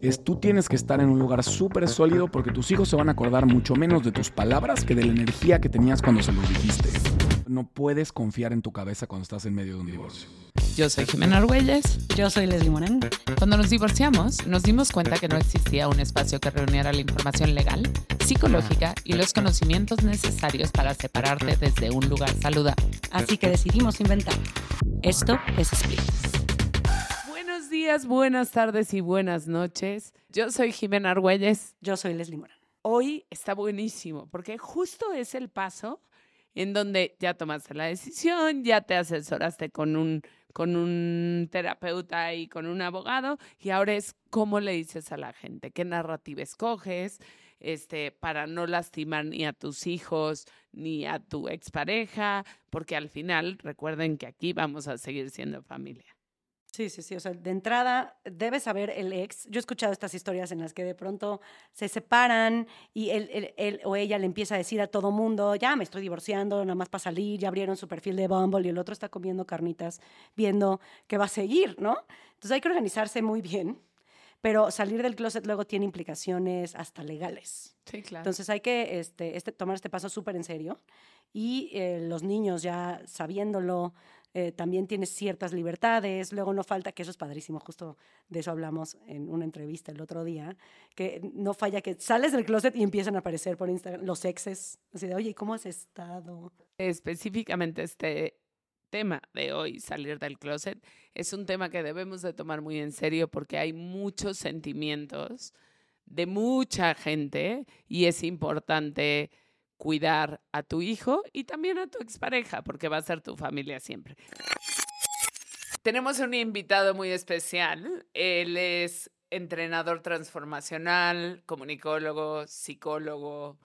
es tú tienes que estar en un lugar súper sólido porque tus hijos se van a acordar mucho menos de tus palabras que de la energía que tenías cuando se los dijiste. No puedes confiar en tu cabeza cuando estás en medio de un divorcio. Yo soy Jimena Argüelles. Yo soy Leslie Morán. Cuando nos divorciamos, nos dimos cuenta que no existía un espacio que reuniera la información legal, psicológica y los conocimientos necesarios para separarte desde un lugar saludable. Así que decidimos inventar. Esto es Split. Días, buenas tardes y buenas noches. Yo soy Jimena Argüelles. Yo soy Leslie Morán. Hoy está buenísimo porque justo es el paso en donde ya tomaste la decisión, ya te asesoraste con un, con un terapeuta y con un abogado, y ahora es cómo le dices a la gente, qué narrativa escoges, este, para no lastimar ni a tus hijos ni a tu expareja, porque al final recuerden que aquí vamos a seguir siendo familia. Sí, sí, sí. O sea, de entrada debes saber el ex. Yo he escuchado estas historias en las que de pronto se separan y él, él, o ella le empieza a decir a todo mundo, ya me estoy divorciando, nada más para salir, ya abrieron su perfil de Bumble y el otro está comiendo carnitas viendo que va a seguir, ¿no? Entonces hay que organizarse muy bien, pero salir del closet luego tiene implicaciones hasta legales. Sí, claro. Entonces hay que este, este, tomar este paso súper en serio y eh, los niños ya sabiéndolo, eh, también tienes ciertas libertades, luego no falta, que eso es padrísimo, justo de eso hablamos en una entrevista el otro día, que no falla que sales del closet y empiezan a aparecer por Instagram los exes, así de, oye, ¿cómo has estado? Específicamente este tema de hoy, salir del closet, es un tema que debemos de tomar muy en serio porque hay muchos sentimientos de mucha gente y es importante cuidar a tu hijo y también a tu expareja, porque va a ser tu familia siempre. Tenemos un invitado muy especial. Él es entrenador transformacional, comunicólogo, psicólogo,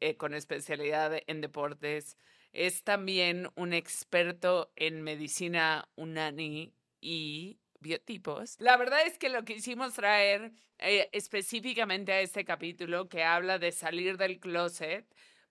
eh, con especialidad en deportes. Es también un experto en medicina unani y biotipos. La verdad es que lo que hicimos traer eh, específicamente a este capítulo que habla de salir del closet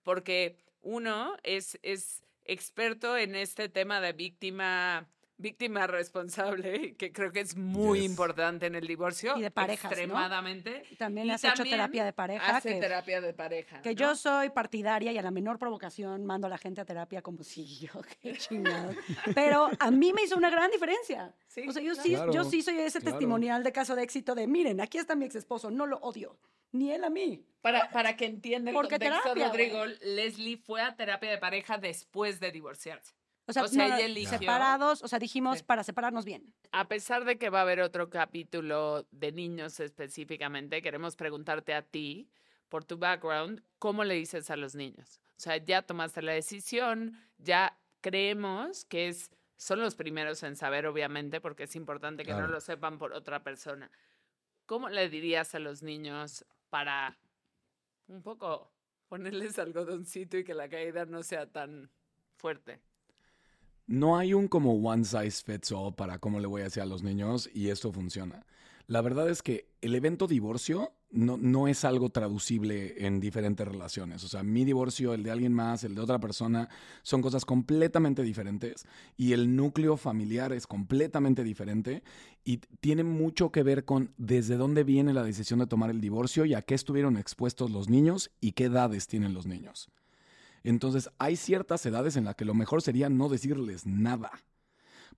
porque uno es, es experto en este tema de víctima víctima responsable, que creo que es muy importante en el divorcio. Y de parejas, Extremadamente. También has hecho terapia de pareja. Hace terapia de pareja. Que yo soy partidaria y a la menor provocación mando a la gente a terapia como si yo, qué chingado. Pero a mí me hizo una gran diferencia. o sea, yo, sí, yo sí soy ese testimonial de caso de éxito de, miren, aquí está mi ex esposo, no lo odio ni él a mí. Para, para que entienda el contexto, Rodrigo, Leslie fue a terapia de pareja después de divorciarse. O sea, separados, o sea, dijimos para separarnos bien. A pesar de que va a haber otro capítulo de niños específicamente, queremos preguntarte a ti, por tu background, ¿cómo le dices a los niños? O sea, ya tomaste la decisión, ya creemos que es, son los primeros en saber, obviamente, porque es importante que no lo sepan por otra persona. ¿Cómo le dirías a los niños para un poco ponerles algodoncito y que la caída no sea tan fuerte? No hay un como one size fits all para cómo le voy a decir a los niños y esto funciona. La verdad es que el evento divorcio no, no, es algo traducible en diferentes relaciones. O sea, mi divorcio, el de alguien más, el de otra persona, son cosas completamente diferentes y el núcleo familiar es completamente diferente y tiene mucho que ver con desde dónde viene la decisión de tomar el divorcio y a qué estuvieron expuestos los niños y qué edades tienen los niños. Entonces, hay ciertas edades en las que lo mejor sería no decirles nada.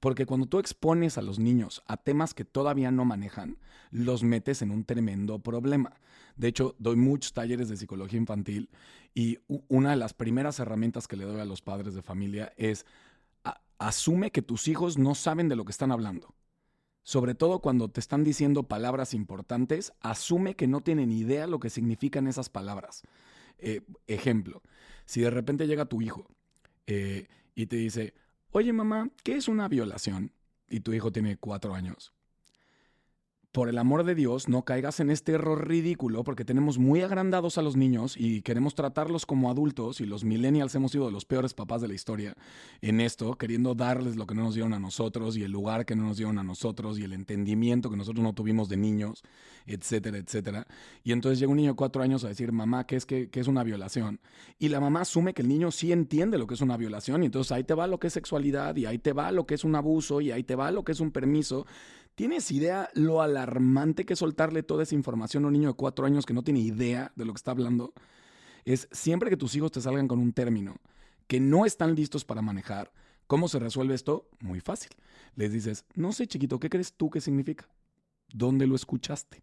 Porque cuando tú expones a los niños a temas que todavía no manejan, los metes en un tremendo problema. De hecho, doy muchos talleres de psicología infantil y una de las primeras herramientas que le doy a los padres de familia es asume que tus hijos no saben de lo que están hablando. Sobre todo cuando te están diciendo palabras importantes, asume que no tienen idea lo que significan esas palabras. Eh, ejemplo, si de repente llega tu hijo eh, y te dice, oye mamá, ¿qué es una violación? Y tu hijo tiene cuatro años por el amor de Dios, no caigas en este error ridículo porque tenemos muy agrandados a los niños y queremos tratarlos como adultos y los millennials hemos sido los peores papás de la historia en esto, queriendo darles lo que no nos dieron a nosotros y el lugar que no nos dieron a nosotros y el entendimiento que nosotros no tuvimos de niños, etcétera, etcétera. Y entonces llega un niño de cuatro años a decir, mamá, ¿qué es, es una violación? Y la mamá asume que el niño sí entiende lo que es una violación y entonces ahí te va lo que es sexualidad y ahí te va lo que es un abuso y ahí te va lo que es un permiso ¿Tienes idea lo alarmante que es soltarle toda esa información a un niño de cuatro años que no tiene idea de lo que está hablando? Es siempre que tus hijos te salgan con un término que no están listos para manejar, ¿cómo se resuelve esto? Muy fácil. Les dices, no sé chiquito, ¿qué crees tú que significa? ¿Dónde lo escuchaste?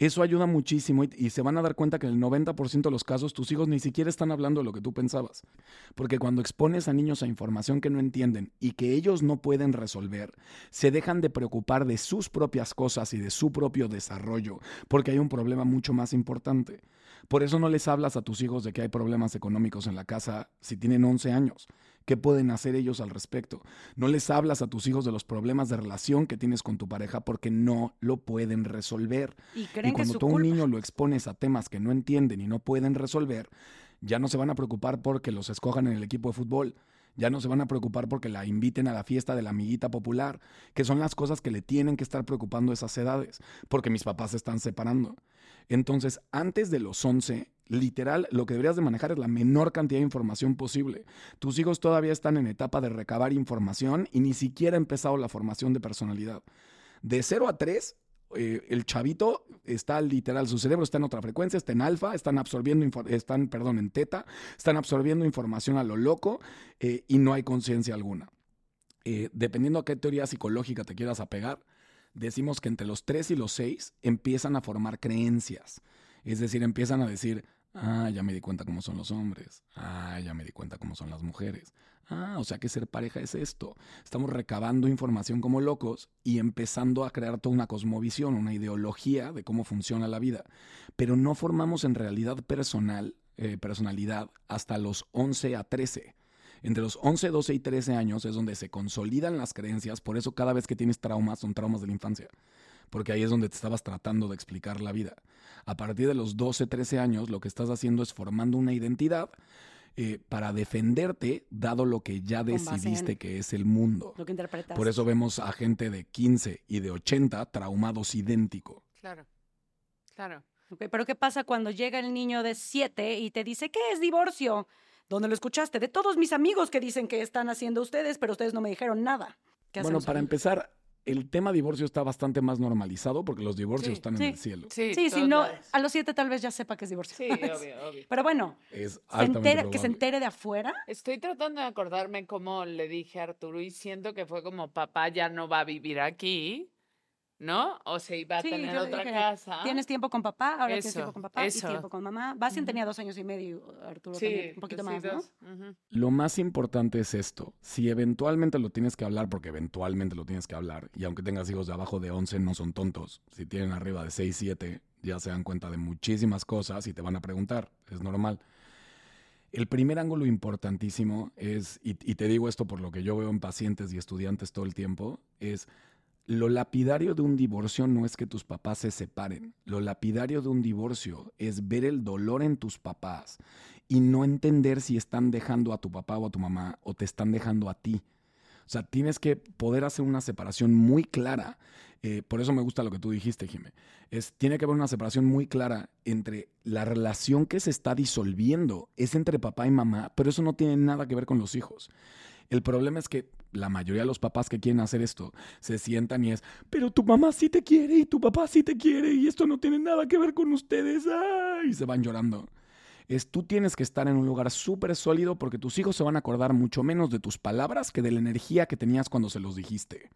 Eso ayuda muchísimo y, se van a dar cuenta que en el 90% de los casos tus hijos ni siquiera están hablando de lo que tú pensabas. Porque cuando expones a niños a información que no entienden y que ellos no pueden resolver, se dejan de preocupar de sus propias cosas y de su propio desarrollo, porque hay un problema mucho más importante. Por eso no les hablas a tus hijos de que hay problemas económicos en la casa si tienen 11 años. ¿Qué pueden hacer ellos al respecto? No les hablas a tus hijos de los problemas de relación que tienes con tu pareja porque no lo pueden resolver. Y, cuando tú a un niño lo expones a temas que no entienden y no pueden resolver, ya no se van a preocupar porque los escojan en el equipo de fútbol. Ya no se van a preocupar porque la inviten a la fiesta de la amiguita popular, que son las cosas que le tienen que estar preocupando esas edades, porque mis papás se están separando. Entonces, antes de los 11, literal, lo que deberías de manejar es la menor cantidad de información posible. Tus hijos todavía están en etapa de recabar información y ni siquiera ha empezado la formación de personalidad. De 0 a 3, eh, el chavito está literal, su cerebro está en otra frecuencia, está en alfa, están absorbiendo, están, perdón, en teta, están absorbiendo información a lo loco eh, y no hay conciencia alguna. Eh, dependiendo a qué teoría psicológica te quieras apegar, decimos que entre los 3 y los 6 empiezan a formar creencias. Es decir, empiezan a decir, Ah, ya me di cuenta cómo son los hombres. Ah, ya me di cuenta cómo son las mujeres. Ah, o sea que ser pareja es esto. Estamos recabando información como locos y empezando a crear toda una cosmovisión, una ideología de cómo funciona la vida. Pero no formamos en realidad personal, eh, personalidad hasta los 11 a 13. Entre los 11, 12 y 13 años es donde se consolidan las creencias, por eso cada vez que tienes traumas son traumas de la infancia porque ahí es donde te estabas tratando de explicar la vida. A partir de los 12, 13 años, lo que estás haciendo es formando una identidad eh, para defenderte, dado lo que ya decidiste que es el mundo. Lo que interpretas. Por eso vemos a gente de 15 y de 80 traumados idéntico. Claro, claro. pero ¿qué pasa cuando llega el niño de 7 y te dice, ¿qué es divorcio? ¿Dónde lo escuchaste? De todos mis amigos que dicen que están haciendo ustedes, pero ustedes no me dijeron nada. bueno, para empezar, el tema divorcio está bastante más normalizado porque los divorcios están en el cielo. Sí, sí, si no, a los siete tal vez ya sepa que es divorcio. Sí, obvio, obvio. Pero bueno, es que se entere de afuera. Estoy tratando de acordarme cómo le dije a Arturo y siento que fue como papá ya no va a vivir aquí. ¿No? O se iba a tener otra casa. Tienes tiempo con papá, ahora tienes tiempo con papá y tiempo con mamá. Bastian tenía dos años y medio, Arturo también, un poquito más, ¿no? Lo más importante es esto. Si eventualmente lo tienes que hablar, porque eventualmente lo tienes que hablar, y aunque tengas hijos de abajo de 11, no son tontos. Si tienen arriba de 6, 7, ya se dan cuenta de muchísimas cosas y te van a preguntar. Es normal. El primer ángulo importantísimo es, y, y te digo esto por lo que yo veo en pacientes y estudiantes todo el tiempo, es lo lapidario de un divorcio no es que tus papás se separen. Lo lapidario de un divorcio es ver el dolor en tus papás y no entender si están dejando a tu papá o a tu mamá o te están dejando a ti. O sea, tienes que poder hacer una separación muy clara. Eh, por eso me gusta lo que tú dijiste, Jimé. Es, tiene que haber una separación muy clara entre la relación que se está disolviendo, es entre papá y mamá, pero eso no tiene nada que ver con los hijos. El problema es que la mayoría de los papás que quieren hacer esto se sientan y es, pero tu mamá sí te quiere y tu papá sí te quiere y esto no tiene nada que ver con ustedes. Y se van llorando. Es tú tienes que estar en un lugar súper sólido porque tus hijos se van a acordar mucho menos de tus palabras que de la energía que tenías cuando se los dijiste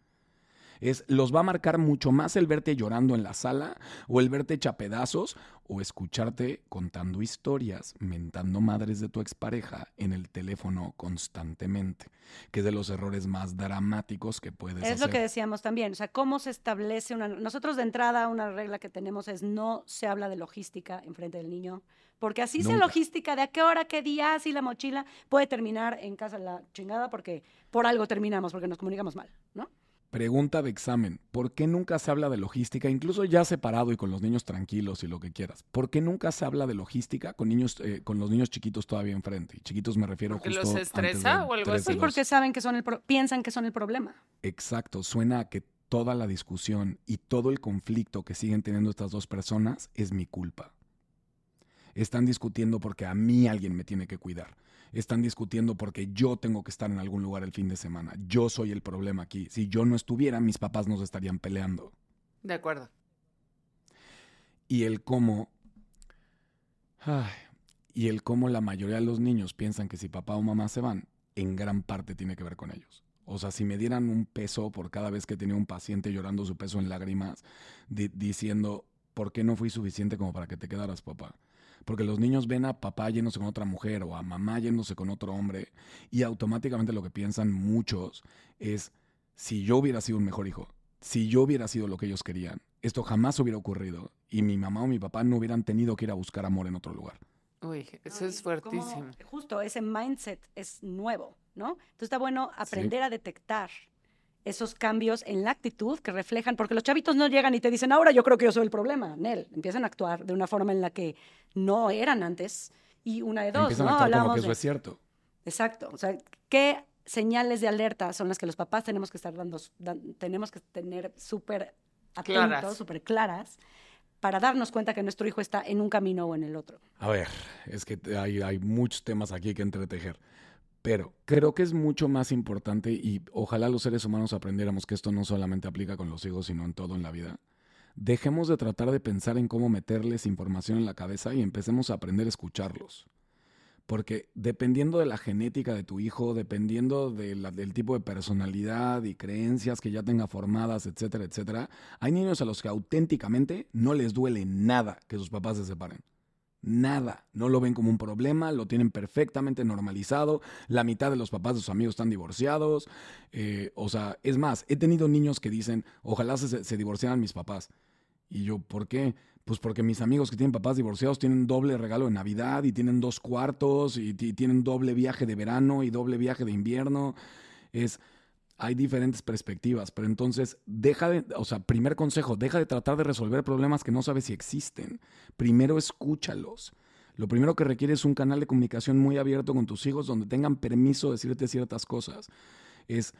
es los va a marcar mucho más el verte llorando en la sala o el verte hecha pedazos o escucharte contando historias, mentando madres de tu expareja en el teléfono constantemente, que es de los errores más dramáticos que puedes hacer. Es lo que decíamos también, o sea, cómo se establece una... Nosotros de entrada una regla que tenemos es no se habla de logística en frente del niño, porque así sea logística de a qué hora, qué día, así la mochila puede terminar en casa la chingada porque por algo terminamos, porque nos comunicamos mal, ¿no? Pregunta de examen. ¿Por qué nunca se habla de logística, incluso ya separado y con los niños tranquilos y lo que quieras? ¿Por qué nunca se habla de logística con niños, eh, con los niños chiquitos todavía enfrente? Y chiquitos me refiero ¿Porque los estresa o algo así? porque saben que son el piensan que son el problema. Exacto. Suena a que toda la discusión y todo el conflicto que siguen teniendo estas dos personas es mi culpa. Están discutiendo porque a mí alguien me tiene que cuidar están discutiendo porque yo tengo que estar en algún lugar el fin de semana. Yo soy el problema aquí. Si yo no estuviera, mis papás nos estarían peleando. De acuerdo. Y el cómo... Ay, y el cómo la mayoría de los niños piensan que si papá o mamá se van, en gran parte tiene que ver con ellos. O sea, si me dieran un peso por cada vez que tenía un paciente llorando su peso en lágrimas, diciendo, ¿por qué no fui suficiente como para que te quedaras, papá? Porque los niños ven a papá yéndose con otra mujer o a mamá yéndose con otro hombre y automáticamente lo que piensan muchos es, si yo hubiera sido un mejor hijo, si yo hubiera sido lo que ellos querían, esto jamás hubiera ocurrido y mi mamá o mi papá no hubieran tenido que ir a buscar amor en otro lugar. Uy, eso es fuertísimo. justo ese mindset es nuevo, ¿no? Entonces está bueno aprender a detectar esos cambios en la actitud que reflejan, porque los chavitos no llegan y te dicen, ahora yo creo que yo soy el problema, Nel. Empiezan a actuar de una forma en la que no eran antes y una de dos, Empiezan ¿no? A actuar como que eso es cierto. Exacto. O sea, ¿qué señales de alerta son las que los papás tenemos que estar dando, tenemos que tener súper atentos, súper claras, para darnos cuenta que nuestro hijo está en un camino o en el otro? A ver, es que hay, hay muchos temas aquí que entretejer. Pero creo que es mucho más importante y ojalá los seres humanos aprendiéramos que esto no solamente aplica con los hijos, sino en todo en la vida. Dejemos de tratar de pensar en cómo meterles información en la cabeza y empecemos a aprender a escucharlos. Porque dependiendo de la genética de tu hijo, dependiendo del tipo de personalidad y creencias que ya tenga formadas, etcétera, etcétera, hay niños a los que auténticamente no les duele nada que sus papás se separen. Nada, no lo ven como un problema, lo tienen perfectamente normalizado. La mitad de los papás de sus amigos están divorciados. Eh, o sea, es más, he tenido niños que dicen, ojalá se, se divorciaran mis papás. Y yo, ¿por qué? Pues porque mis amigos que tienen papás divorciados tienen doble regalo de Navidad y tienen dos cuartos y, tienen doble viaje de verano y doble viaje de invierno. Es, hay diferentes perspectivas, pero entonces deja de, o sea, primer consejo, deja de tratar de resolver problemas que no sabes si existen. Primero escúchalos. Lo primero que requiere es un canal de comunicación muy abierto con tus hijos donde tengan permiso de decirte ciertas cosas. Es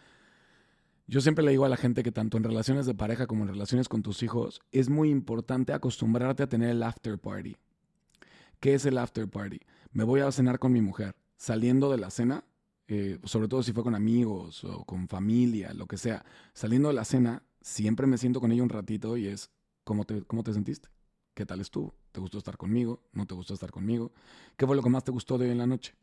yo siempre le digo a la gente que tanto en relaciones de pareja como en relaciones con tus hijos, es muy importante acostumbrarte a tener el after party. ¿Qué es el after party? Me voy a cenar con mi mujer. Saliendo de la cena, eh, sobre todo si fue con amigos o con familia, lo que sea, saliendo de la cena, siempre me siento con ella un ratito y es, ¿cómo te, cómo te sentiste? ¿Qué tal estuvo? ¿Te gustó estar conmigo? ¿No te gustó estar conmigo? ¿Qué fue lo que más te gustó de hoy en la noche?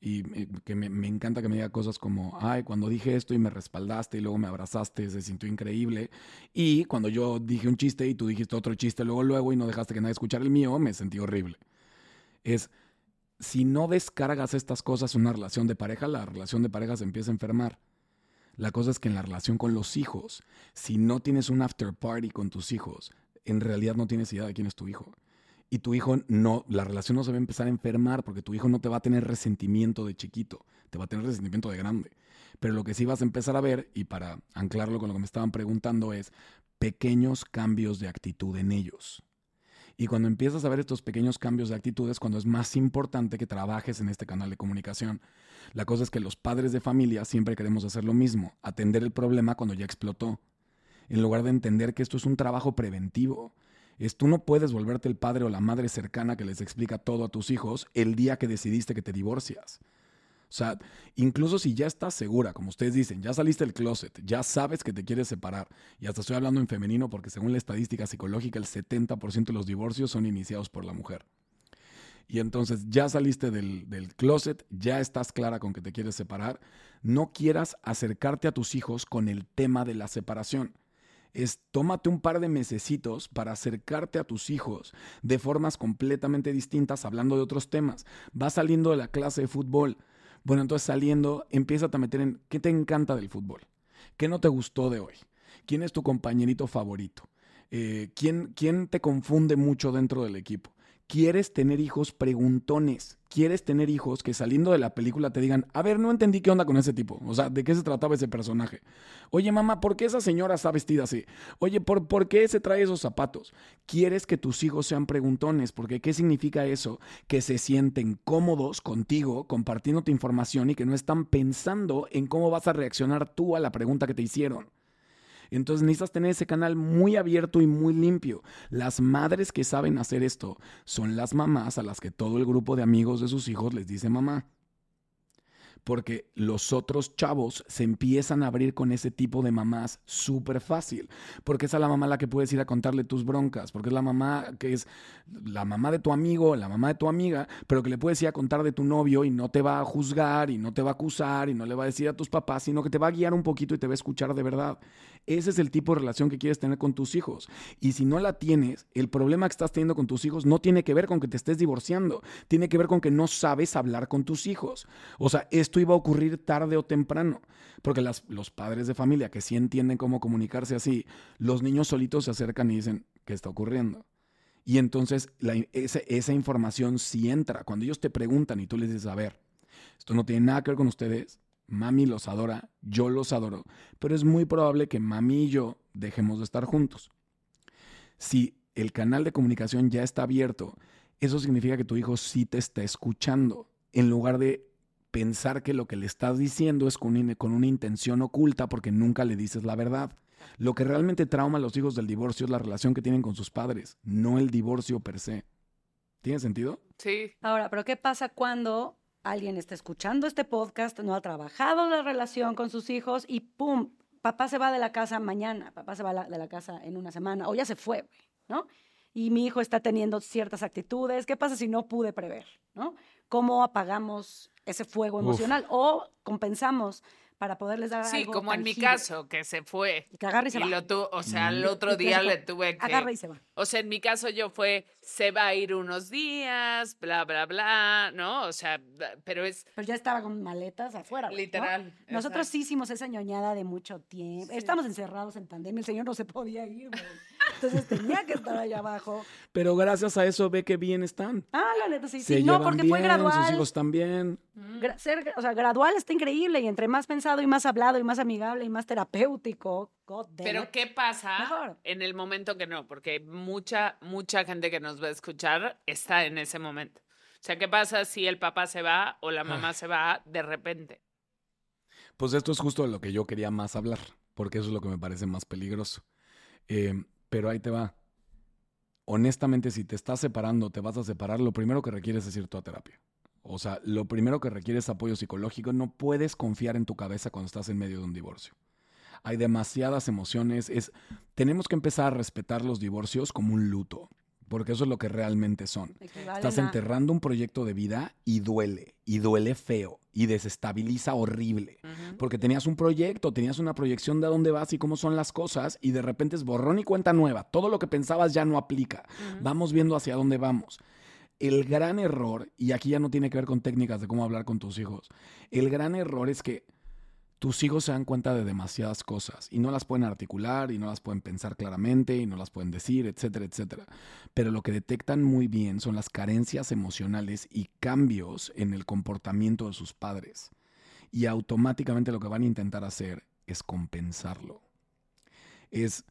y que me, encanta que me diga cosas como, ay, cuando dije esto y me respaldaste y luego me abrazaste, se sintió increíble. Y cuando yo dije un chiste y tú dijiste otro chiste luego, luego y no dejaste que nadie escuchara el mío, me sentí horrible. Es, si no descargas estas cosas en una relación de pareja, la relación de pareja se empieza a enfermar. La cosa es que en la relación con los hijos, si no tienes un after party con tus hijos, en realidad no tienes idea de quién es tu hijo y tu hijo no, la relación no se va a empezar a enfermar porque tu hijo no te va a tener resentimiento de chiquito, te va a tener resentimiento de grande. Pero lo que sí vas a empezar a ver, y para anclarlo con lo que me estaban preguntando, es pequeños cambios de actitud en ellos. Y cuando empiezas a ver estos pequeños cambios de actitud es cuando es más importante que trabajes en este canal de comunicación. La cosa es que los padres de familia siempre queremos hacer lo mismo, atender el problema cuando ya explotó, en lugar de entender que esto es un trabajo preventivo es tú no puedes volverte el padre o la madre cercana que les explica todo a tus hijos el día que decidiste que te divorcias. O sea, incluso si ya estás segura, como ustedes dicen, ya saliste del closet, ya sabes que te quieres separar, y hasta estoy hablando en femenino porque según la estadística psicológica el 70% de los divorcios son iniciados por la mujer. Y entonces ya saliste del, del, closet, ya estás clara con que te quieres separar, no quieras acercarte a tus hijos con el tema de la separación es tómate un par de mesecitos para acercarte a tus hijos de formas completamente distintas, hablando de otros temas. Vas saliendo de la clase de fútbol. Bueno, entonces saliendo, empieza a meter en qué te encanta del fútbol, qué no te gustó de hoy, quién es tu compañerito favorito, eh, ¿quién, quién te confunde mucho dentro del equipo. ¿Quieres tener hijos preguntones? ¿Quieres tener hijos que saliendo de la película te digan, a ver, no entendí qué onda con ese tipo? O sea, ¿de qué se trataba ese personaje? Oye, mamá, ¿por qué esa señora está vestida así? Oye, ¿por, ¿por qué se trae esos zapatos? ¿Quieres que tus hijos sean preguntones? Porque ¿qué significa eso? Que se sienten cómodos contigo compartiendo tu información y que no están pensando en cómo vas a reaccionar tú a la pregunta que te hicieron. Entonces necesitas tener ese canal muy abierto y muy limpio. Las madres que saben hacer esto son las mamás a las que todo el grupo de amigos de sus hijos les dice mamá. porque los otros chavos se empiezan a abrir con ese tipo de mamás súper fácil, porque es a la mamá la que puedes ir a contarle tus broncas, porque es la mamá que es la mamá de tu amigo, la mamá de tu amiga, pero que le puedes ir a contar de tu novio y no te va a juzgar y no te va a acusar y no le va a decir a tus papás, sino que te va a guiar un poquito y te va a escuchar de verdad. Ese es el tipo de relación que quieres tener con tus hijos. Y si no la tienes, el problema que estás teniendo con tus hijos no tiene que ver con que te estés divorciando, tiene que ver con que no sabes hablar con tus hijos. O sea, esto iba a ocurrir tarde o temprano, porque los padres de familia que sí entienden cómo comunicarse así, los niños solitos se acercan y dicen, ¿qué está ocurriendo? Y entonces esa, esa información sí entra. Cuando ellos te preguntan y tú les dices, a ver, esto no tiene nada que ver con ustedes, mami los adora, yo los adoro, pero es muy probable que mami y yo dejemos de estar juntos. Si el canal de comunicación ya está abierto, eso significa que tu hijo sí te está escuchando, en lugar de pensar que lo que le estás diciendo es con, una intención oculta porque nunca le dices la verdad. Lo que realmente trauma a los hijos del divorcio es la relación que tienen con sus padres, no el divorcio per se. ¿Tiene sentido? Sí. Ahora, pero ¿qué pasa cuando alguien está escuchando este podcast, no ha trabajado la relación con sus hijos y ¡pum! Papá se va de la casa mañana, papá se va de la casa en una semana o ya se fue, ¿no? Y mi hijo está teniendo ciertas actitudes. ¿Qué pasa si no pude prever, ¿no? ¿Cómo apagamos ese fuego emocional o compensamos para poderles dar sí, algo como en mi caso, que se fue. Que agarre y se y va. Lo tu, o sea, el otro día le tuve que... Agarra y se va. O sea, en mi caso yo fue, se va a ir unos días, bla, bla, bla, ¿no? O sea, pero es... Pero ya estaba con maletas afuera. ¿no? Literal. Nosotros sí hicimos esa ñoñada de mucho tiempo. Estamos encerrados en pandemia, el señor no se podía ir, güey. Entonces tenía que estar allá abajo. Pero gracias a eso ve que bien están. Ah, la neta, sí. Se sí. No, porque bien, fue gradual. Sus hijos también. Gra- ser, o sea, gradual está increíble y entre más pensado y más hablado y más amigable y más terapéutico. God damn Pero it. ¿qué pasa Mejor. en el momento que no? Porque mucha, mucha gente que nos va a escuchar está en ese momento. O sea, ¿qué pasa si el papá se va o la mamá se va de repente? Pues esto es justo de lo que yo quería más hablar, porque eso es lo que me parece más peligroso. Eh, pero ahí te va. Honestamente, si te estás separando, te vas a separar, lo primero que requieres es ir a terapia. O sea, lo primero que requieres es apoyo psicológico. No puedes confiar en tu cabeza cuando estás en medio de un divorcio. Hay demasiadas emociones. Es, tenemos que empezar a respetar los divorcios como un luto, porque eso es lo que realmente son. Estás enterrando un proyecto de vida y duele, y duele feo, y desestabiliza horrible. Porque tenías un proyecto, tenías una proyección de a dónde vas y cómo son las cosas, y de repente es borrón y cuenta nueva. Todo lo que pensabas ya no aplica. Vamos viendo hacia dónde vamos. El gran error, y aquí ya no tiene que ver con técnicas de cómo hablar con tus hijos, el gran error es que tus hijos se dan cuenta de demasiadas cosas y no las pueden articular y no las pueden pensar claramente y no las pueden decir, etcétera, etcétera. Pero lo que detectan muy bien son las carencias emocionales y cambios en el comportamiento de sus padres. Y automáticamente lo que van a intentar hacer es compensarlo. Es,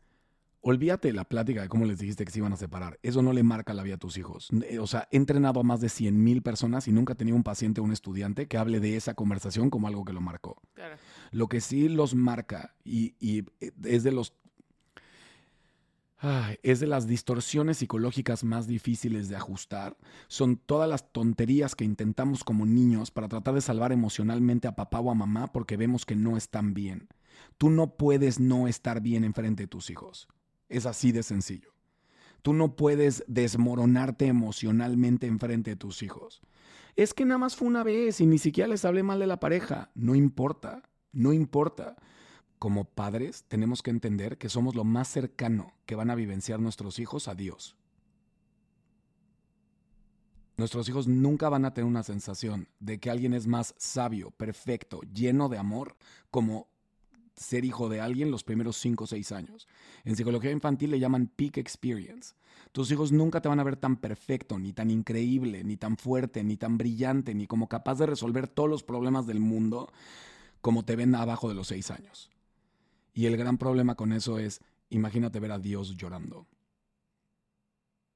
olvídate de la plática de cómo les dijiste que se iban a separar. Eso no le marca la vida a tus hijos. Eh, O sea, he entrenado a más de 100 mil personas y nunca he tenido un paciente o un estudiante que hable de esa conversación como algo que lo marcó. Claro. Lo que sí los marca y, y es de los... Es de las distorsiones psicológicas más difíciles de ajustar. Son todas las tonterías que intentamos como niños para tratar de salvar emocionalmente a papá o a mamá porque vemos que no están bien. Tú no puedes no estar bien enfrente de tus hijos. Es así de sencillo. Tú no puedes desmoronarte emocionalmente enfrente de tus hijos. Es que nada más fue una vez y ni siquiera les hablé mal de la pareja. No importa, no importa. Como padres tenemos que entender que somos lo más cercano que van a vivenciar nuestros hijos a Dios. Nuestros hijos nunca van a tener una sensación de que alguien es más sabio, perfecto, lleno de amor, como ser hijo de alguien los primeros 5 o 6 años. En psicología infantil le llaman peak experience. Tus hijos nunca te van a ver tan perfecto, ni tan increíble, ni tan fuerte, ni tan brillante, ni como capaz de resolver todos los problemas del mundo como te ven abajo de los 6 años. Y el gran problema con eso es, imagínate ver a Dios llorando.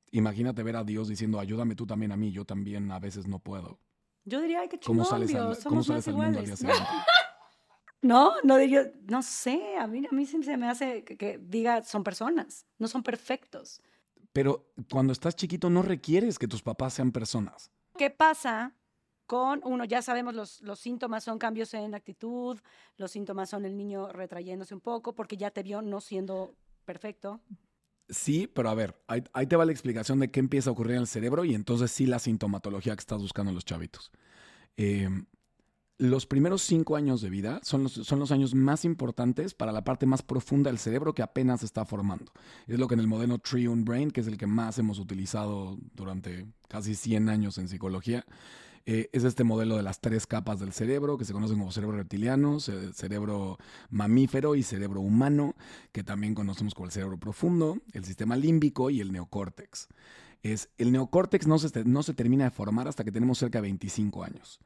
Imagínate ver a Dios diciendo, ayúdame tú también a mí, yo también a veces no puedo. Yo diría, ay, qué ¿Cómo chingón, sales, al, Dios, cómo sales más al mundo al día iguales. ¿no? No, yo, no sé, a mí, a mí se me hace que, que diga, son personas, no son perfectos. Pero cuando estás chiquito no requieres que tus papás sean personas. ¿Qué pasa con uno, ya sabemos los, los síntomas son cambios en actitud, los síntomas son el niño retrayéndose un poco porque ya te vio no siendo perfecto. Sí, pero a ver, ahí, ahí, te va la explicación de qué empieza a ocurrir en el cerebro y entonces sí la sintomatología que estás buscando en los chavitos. Eh, los primeros cinco años de vida son los, son los años más importantes para la parte más profunda del cerebro que apenas está formando. Es lo que en el modelo Triune Brain, que es el que más hemos utilizado durante casi 100 años en psicología, eh, es este modelo de las tres capas del cerebro, que se conocen como cerebro reptiliano, cerebro mamífero y cerebro humano, que también conocemos como el cerebro profundo, el sistema límbico y el neocórtex. Es, el neocórtex no se, no se termina de formar hasta que tenemos cerca de 25 años.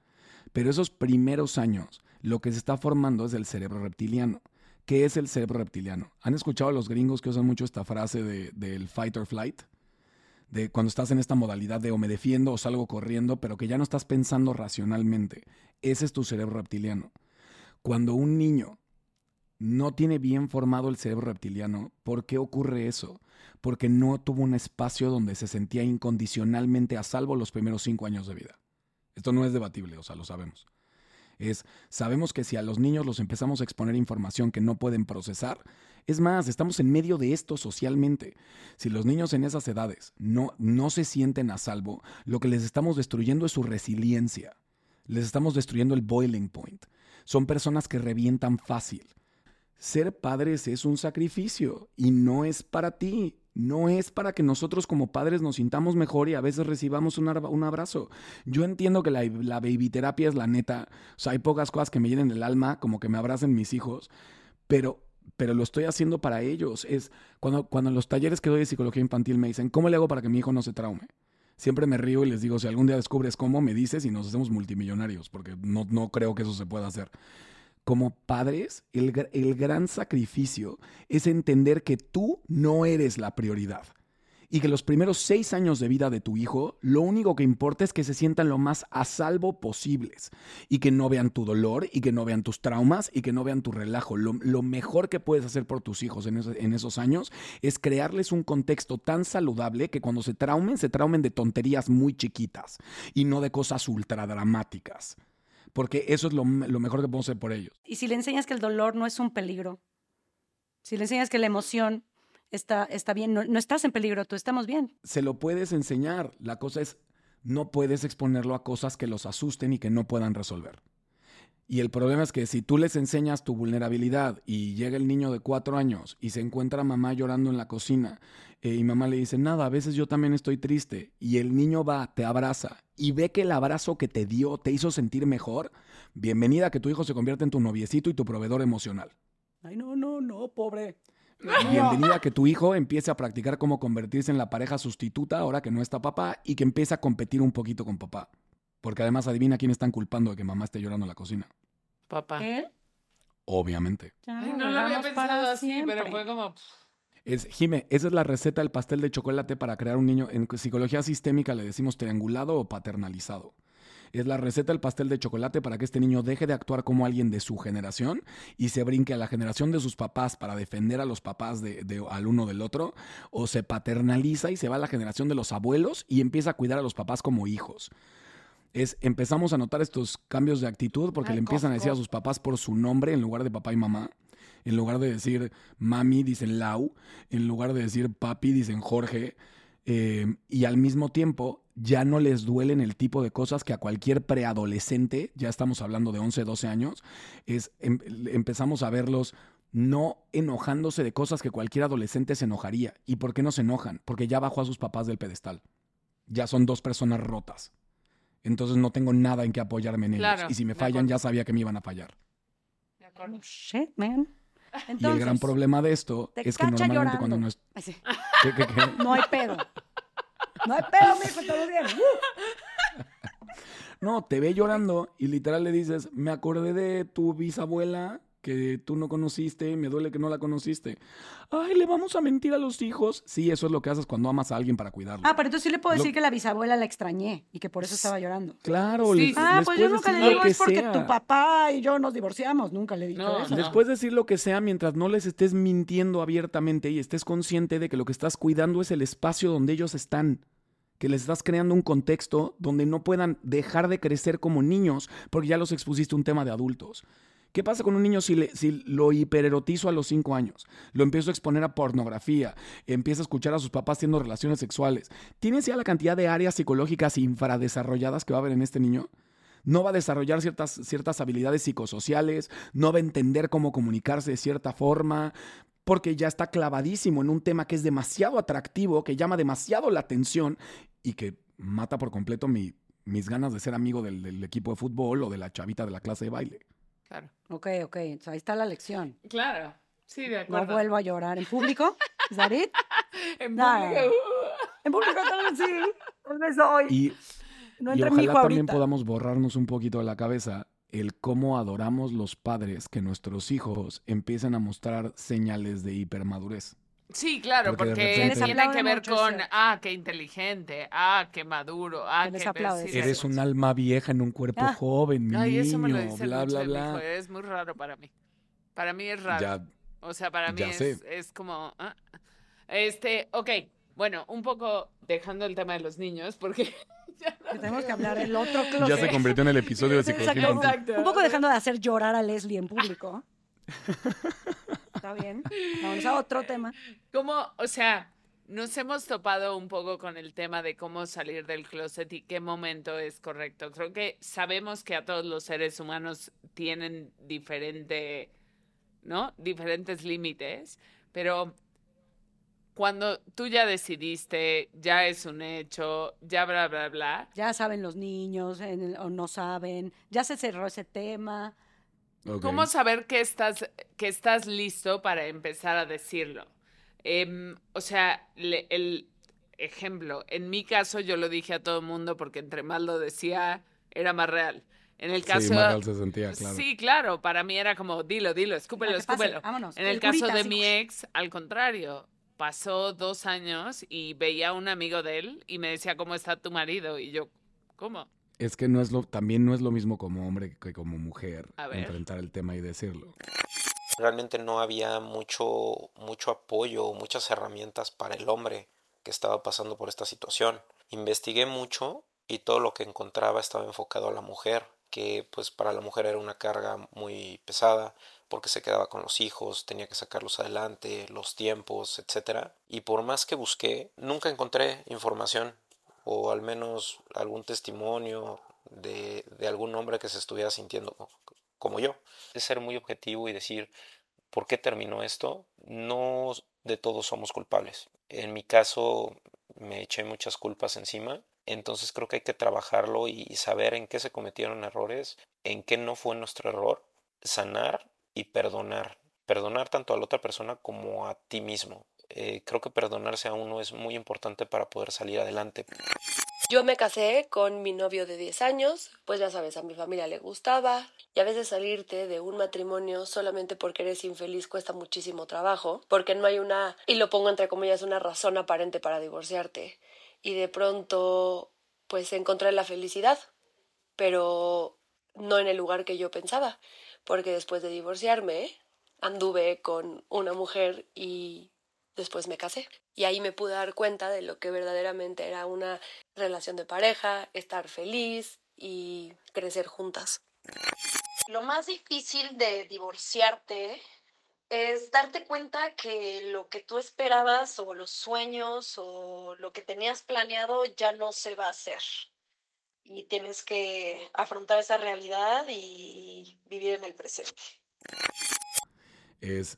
Pero esos primeros años, lo que se está formando es el cerebro reptiliano. ¿Qué es el cerebro reptiliano? ¿Han escuchado los gringos que usan mucho esta frase de, del fight or flight? De cuando estás en esta modalidad de o me defiendo o salgo corriendo, pero que ya no estás pensando racionalmente. Ese es tu cerebro reptiliano. Cuando un niño no tiene bien formado el cerebro reptiliano, ¿por qué ocurre eso? Porque no tuvo un espacio donde se sentía incondicionalmente a salvo los primeros cinco años de vida. Esto no es debatible, o sea, lo sabemos. Es, sabemos que si a los niños los empezamos a exponer información que no pueden procesar, es más, estamos en medio de esto socialmente. Si los niños en esas edades no, no se sienten a salvo, lo que les estamos destruyendo es su resiliencia. Les estamos destruyendo el boiling point. Son personas que revientan fácil. Ser padres es un sacrificio y no es para ti no es para que nosotros como padres nos sintamos mejor y a veces recibamos un, abrazo. Yo entiendo que la, la baby terapia es la neta. Hay pocas cosas que me llenen el alma, como que me abracen mis hijos, pero, pero lo estoy haciendo para ellos. Es cuando, cuando en los talleres que doy de psicología infantil me dicen, ¿cómo le hago para que mi hijo no se traume? Siempre me río y les digo, si algún día descubres cómo, me dices y nos hacemos multimillonarios, porque no, no creo que eso se pueda hacer como padres, el, el, gran sacrificio es entender que tú no eres la prioridad. Y que los primeros seis años de vida de tu hijo, lo único que importa es que se sientan lo más a salvo posibles. Y que no vean tu dolor, y que no vean tus traumas, y que no vean tu relajo. Lo, mejor que puedes hacer por tus hijos en esos años es crearles un contexto tan saludable que cuando se traumen, se traumen de tonterías muy chiquitas y no de cosas ultra dramáticas porque eso es lo, lo, mejor que podemos hacer por ellos. Y si le enseñas que el dolor no es un peligro, si le enseñas que la emoción está, está bien, no, no estás en peligro, tú estamos bien. Se lo puedes enseñar, la cosa es, no puedes exponerlo a cosas que los asusten y que no puedan resolver. Y el problema es que si tú les enseñas tu vulnerabilidad y llega el niño de cuatro años y se encuentra a mamá llorando en la cocina eh, y mamá le dice, nada, a veces yo también estoy triste y el niño va, te abraza y ve que el abrazo que te dio te hizo sentir mejor, bienvenida a que tu hijo se convierta en tu noviecito y tu proveedor emocional. Ay, no, no, no, pobre. Bienvenida a que tu hijo empiece a practicar cómo convertirse en la pareja sustituta ahora que no está papá y que empiece a competir un poquito con papá. Porque además adivina quién están culpando de que mamá esté llorando en la cocina. Papá. ¿Él? Obviamente. Ay, no lo había pensado así, pero fue como... Es, Jime, esa es la receta del pastel de chocolate para crear un niño. En psicología sistémica le decimos triangulado o paternalizado. Es la receta del pastel de chocolate para que este niño deje de actuar como alguien de su generación y se brinque a la generación de sus papás para defender a los papás de, de, al uno del otro, o se paternaliza y se va a la generación de los abuelos y empieza a cuidar a los papás como hijos es empezamos a notar estos cambios de actitud porque Ay, le empiezan a decir a sus papás por su nombre en lugar de papá y mamá. En lugar de decir mami, dicen Lau. En lugar de decir papi, dicen Jorge. Eh, y al mismo tiempo ya no les duelen el tipo de cosas que a cualquier preadolescente, ya estamos hablando de 11, 12 años, es, em, empezamos a verlos no enojándose de cosas que cualquier adolescente se enojaría. ¿Y por qué no se enojan? Porque ya bajó a sus papás del pedestal. Ya son dos personas rotas. Entonces no tengo nada en que apoyarme en Claro, ellos. Y si me fallan, ya sabía que me iban a fallar. De acuerdo. Oh, shit, man. Y el gran problema de esto es que normalmente cuando no es... Ay, sí. ¿Qué, qué, qué? No hay pedo. No hay pedo, mijo, todo bien. Uh. No, te ve llorando y literal le dices, me acordé de tu bisabuela que tú no conociste me duele que no la conociste. Ay, ¿le vamos a mentir a los hijos? Sí, eso es lo que haces cuando amas a alguien para cuidarlo. Ah, pero entonces sí le puedo Lo- decir que la bisabuela la extrañé y que por eso estaba llorando. Claro, Sí. les, Ah, les pues yo nunca le decir lo digo que es porque sea. tu papá y yo nos divorciamos. Nunca le dije No, eso. Les puedes decir lo que sea mientras no les estés mintiendo abiertamente y estés consciente de que lo que estás cuidando es el espacio donde ellos están. que les estás creando un contexto donde no puedan dejar de crecer como niños porque ya los expusiste a un tema de adultos. ¿Qué pasa con un niño si, le, si lo hipererotizo a los cinco años? Lo empiezo a exponer a pornografía, empieza a escuchar a sus papás teniendo relaciones sexuales. ¿Tienes ya la cantidad de áreas psicológicas infradesarrolladas que va a haber en este niño? No va a desarrollar ciertas, ciertas habilidades psicosociales, no va a entender cómo comunicarse de cierta forma, porque ya está clavadísimo en un tema que es demasiado atractivo, que llama demasiado la atención y que mata por completo mi, mis ganas de ser amigo del equipo de fútbol o de la chavita de la clase de baile. Claro. Ok, ok. Entonces, ahí está la lección. Claro. Sí, de No acuerdo. vuelvo a llorar en público. ¿Es that it? En No. público, En público tal vez sí. Tal vez hoy. Y, no y mi ojalá hijo también ahorita. podamos borrarnos un poquito de la cabeza el cómo adoramos los padres que nuestros hijos empiecen a mostrar señales de hipermadurez. Sí, claro, Porque porque, repente- que ver mucho con, ah, qué inteligente, ah, qué maduro, ah, les qué... Eres un alma vieja en un cuerpo Ah. joven, mi Ay, eso me lo niño, bla, mucho bla, bla. hijo, Es muy raro para mí. Para mí es raro. Ya, O sea, para mí es, es como... ah. Este, ok, bueno, un poco dejando el tema de los niños, porque... ya no Que tenemos que hablar del otro closet. ya se convirtió en el episodio de psicología. Exacto. Un poco dejando de hacer llorar a Leslie en público. Está bien. Vamos a otro tema. ¿Cómo, o sea, nos hemos topado un poco con el tema de cómo salir del closet y qué momento es correcto? Creo que sabemos que a todos los seres humanos tienen diferente, ¿no? Diferentes límites, pero cuando tú ya decidiste, ya es un hecho, ya bla, bla, bla, Ya saben los niños en el- o no saben. Ya se cerró ese tema. ¿Cómo saber que estás, que estás listo para empezar a decirlo? Em, o sea, le- el ejemplo, en mi caso yo lo dije a todo el mundo porque entre más lo decía, era más real. En el caso... Sí, más real se sentía, claro. Sí, claro, para mí era como, dilo, dilo, escúpelo, escúpelo. vámonos. En el El caso curita, de mi ex, al contrario, pasó dos años y veía a un amigo de él y me decía, ¿cómo está tu marido? Y yo, ¿cómo? Es que no es lo, también no es lo mismo como hombre que como mujer enfrentar el tema y decirlo. realmente no había mucho, mucho apoyo, muchas herramientas para el hombre que estaba pasando por esta situación. Investigué mucho y todo lo que encontraba estaba enfocado a la mujer, que pues para la mujer era una carga muy pesada porque se quedaba con los hijos, tenía que sacarlos adelante, los tiempos, etc. Y por más que busqué, nunca encontré información o al menos algún testimonio de, de algún hombre que se estuviera sintiendo co- como yo. Es ser muy objetivo y decir, ¿por qué terminó esto? No de todos somos culpables. En mi caso me eché muchas culpas encima, entonces creo que hay que trabajarlo y saber en qué se cometieron errores, en qué no fue nuestro error, sanar y perdonar. Perdonar tanto a la otra persona como a ti mismo. Eh, creo que perdonarse a uno es muy importante para poder salir adelante. Yo me casé con mi novio de 10 años, pues ya sabes, a mi familia le gustaba, y a veces salirte de un matrimonio solamente porque eres infeliz cuesta muchísimo trabajo, porque no hay una, y lo pongo entre comillas, una razón aparente para divorciarte. Y de pronto, pues encontré la felicidad, pero no en el lugar que yo pensaba, porque después de divorciarme, anduve con una mujer y después me casé. Y ahí me pude dar cuenta de lo que verdaderamente era una relación de pareja, estar feliz y crecer juntas. Lo más difícil de divorciarte es darte cuenta que lo que tú esperabas o los sueños o lo que tenías planeado ya no se va a hacer. Y tienes que afrontar esa realidad y vivir en el presente. Es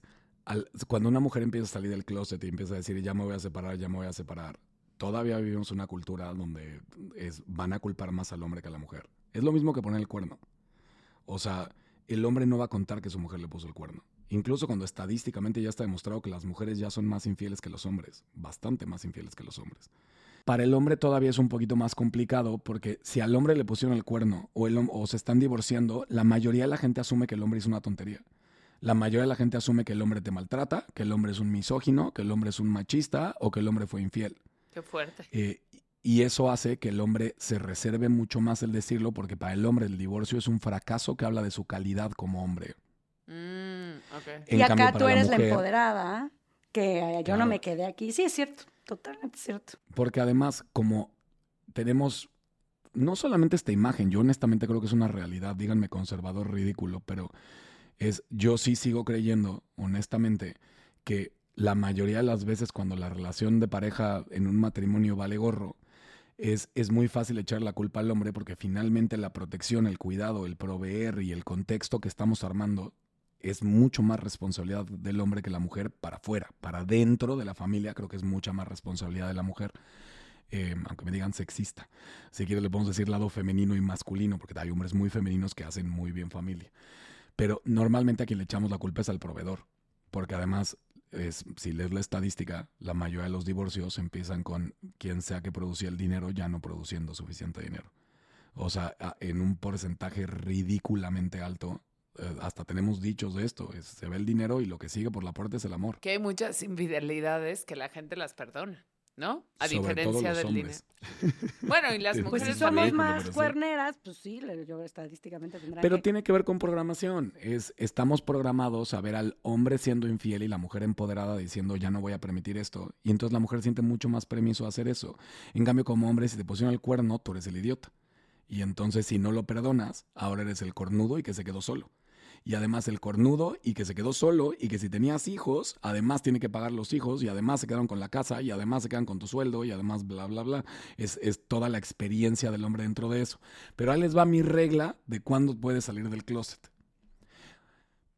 cuando una mujer empieza a salir del closet y empieza a decir, ya me voy a separar, ya me voy a separar. Todavía vivimos una cultura donde es, van a culpar más al hombre que a la mujer. Es lo mismo que poner el cuerno. O sea, el hombre no va a contar que su mujer le puso el cuerno. Incluso cuando estadísticamente ya está demostrado que las mujeres ya son más infieles que los hombres, bastante más infieles que los hombres. Para el hombre todavía es un poquito más complicado porque si al hombre le pusieron el cuerno o, o se están divorciando, la mayoría de la gente asume que el hombre hizo una tontería. La mayoría de la gente asume que el hombre te maltrata, que el hombre es un misógino, que el hombre es un machista o que el hombre fue infiel. Qué fuerte. Eh, y eso hace que el hombre se reserve mucho más el decirlo porque para el hombre el divorcio es un fracaso que habla de su calidad como hombre. Mm, y acá cambio, tú la eres la, empoderada, que yo Claro. no me quedé aquí. Sí, es cierto, totalmente cierto. Porque además, como tenemos no solamente esta imagen, yo honestamente creo que es una realidad, díganme conservador ridículo, pero es yo sí sigo creyendo honestamente que la mayoría de las veces cuando la relación de pareja en un matrimonio vale gorro, es, es muy fácil echar la culpa al hombre porque finalmente la protección, el cuidado, el proveer y el contexto que estamos armando es mucho más responsabilidad del hombre que la mujer para afuera. Para dentro de la familia creo que es mucha más responsabilidad de la mujer. Eh, aunque me digan sexista. Si quieres le podemos decir lado femenino y masculino, porque hay hombres muy femeninos que hacen muy bien familia. Pero normalmente a quien le echamos la culpa es al proveedor, porque además, es, si lees la estadística, la mayoría de los divorcios empiezan con quien sea que producía el dinero ya no produciendo suficiente dinero. O sea, en un porcentaje ridículamente alto eh, hasta tenemos dichos de esto, es, se ve el dinero y lo que sigue por la puerta es el amor. Que hay muchas infidelidades que la gente las perdona. ¿No? A diferencia del dinero. Bueno, y las mujeres pues si somos más cuerneras, pues sí, yo estadísticamente tendrá Pero tiene que ver con programación. Es, estamos programados a ver al hombre siendo infiel y la mujer empoderada diciendo ya no voy a permitir esto. Y entonces la mujer siente mucho más permiso a hacer eso. En cambio, como hombre, si te pusieron el cuerno, tú eres el idiota. Y entonces si no lo perdonas, ahora eres el cornudo y que se quedó solo y además el cornudo y que se quedó solo y que si tenías hijos, además tiene que pagar los hijos y además se quedaron con la casa y además se quedan con tu sueldo y además bla, bla, bla. Es, es toda la experiencia del hombre dentro de eso. Pero ahí les va mi regla de cuándo puedes salir del closet.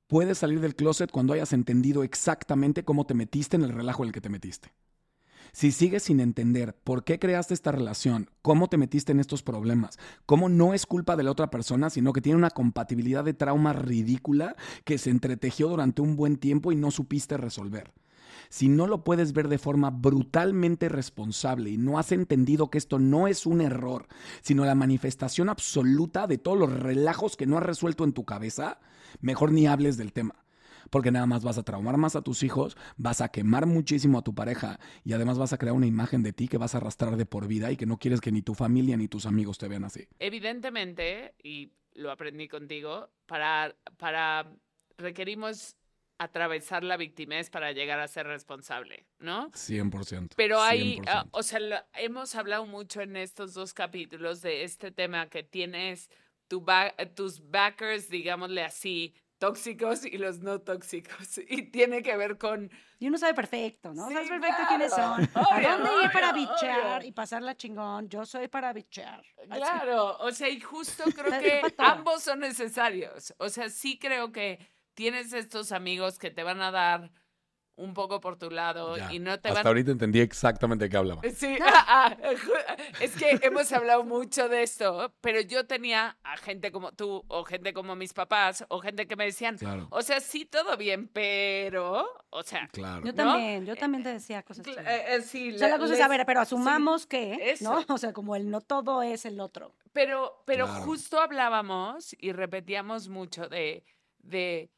Puedes salir del closet cuando hayas entendido exactamente cómo te metiste en el relajo en el que te metiste. Si sigues sin entender por qué creaste esta relación, cómo te metiste en estos problemas, cómo no es culpa de la otra persona, sino que tiene una compatibilidad de trauma ridícula que se entretejió durante un buen tiempo y no supiste resolver. Si no lo puedes ver de forma brutalmente responsable y no has entendido que esto no es un error, sino la manifestación absoluta de todos los relajos que no has resuelto en tu cabeza, mejor ni hables del tema porque nada más vas a traumar más a tus hijos, vas a quemar muchísimo a tu pareja y además vas a crear una imagen de ti que vas a arrastrar de por vida y que no quieres que ni tu familia ni tus amigos te vean así. Evidentemente, y lo aprendí contigo, para, para requerimos atravesar la victimez para llegar a ser responsable, ¿no? 100%. Pero hay, ah, o sea, hemos hablado mucho en estos dos capítulos de este tema que tienes tu tus backers, digámosle así, tóxicos y los no tóxicos. Y tiene que ver con... Y uno sabe perfecto, ¿no? sabes perfecto quiénes son. ¿A dónde ir para bichear y pasarla chingón? Yo soy para bichear. Claro, o sea, y justo creo que ambos son necesarios. O sea, sí creo que tienes estos amigos que te van a dar un poco por tu lado y no te Hasta ahorita entendí exactamente de qué hablaba. Sí, ah, ah, es que hemos hablado mucho de esto, pero yo tenía a gente como tú o gente como mis papás o gente que me decían, o sea, sí, todo bien, pero, o sea, claro. Yo también, yo también te decía cosas. Eh, eh, sí, o sea, la cosa es, a ver, pero asumamos que, ¿no? O sea, como el no todo es el otro. Pero, pero justo hablábamos y repetíamos mucho de, de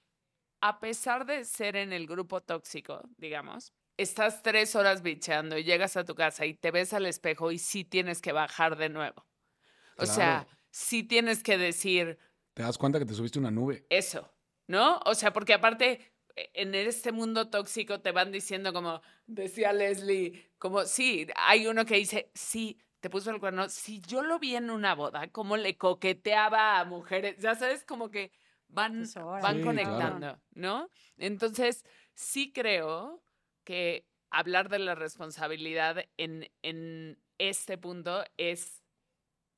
a pesar de ser en el grupo tóxico, digamos, estás tres horas bicheando y llegas a tu casa y te ves al espejo y sí tienes que bajar de nuevo. O sea, sí tienes que decir... Te das cuenta que te subiste una nube. Eso, ¿no? O sea, porque aparte, e, en este mundo tóxico te van diciendo como, decía Leslie, como, sí, hay uno que dice, sí, te puso el cuerno, si yo lo vi en una boda, como le coqueteaba a mujeres, ya sabes, como que van, van conectando, ¿no? Entonces, sí creo que hablar de la responsabilidad en, en este punto es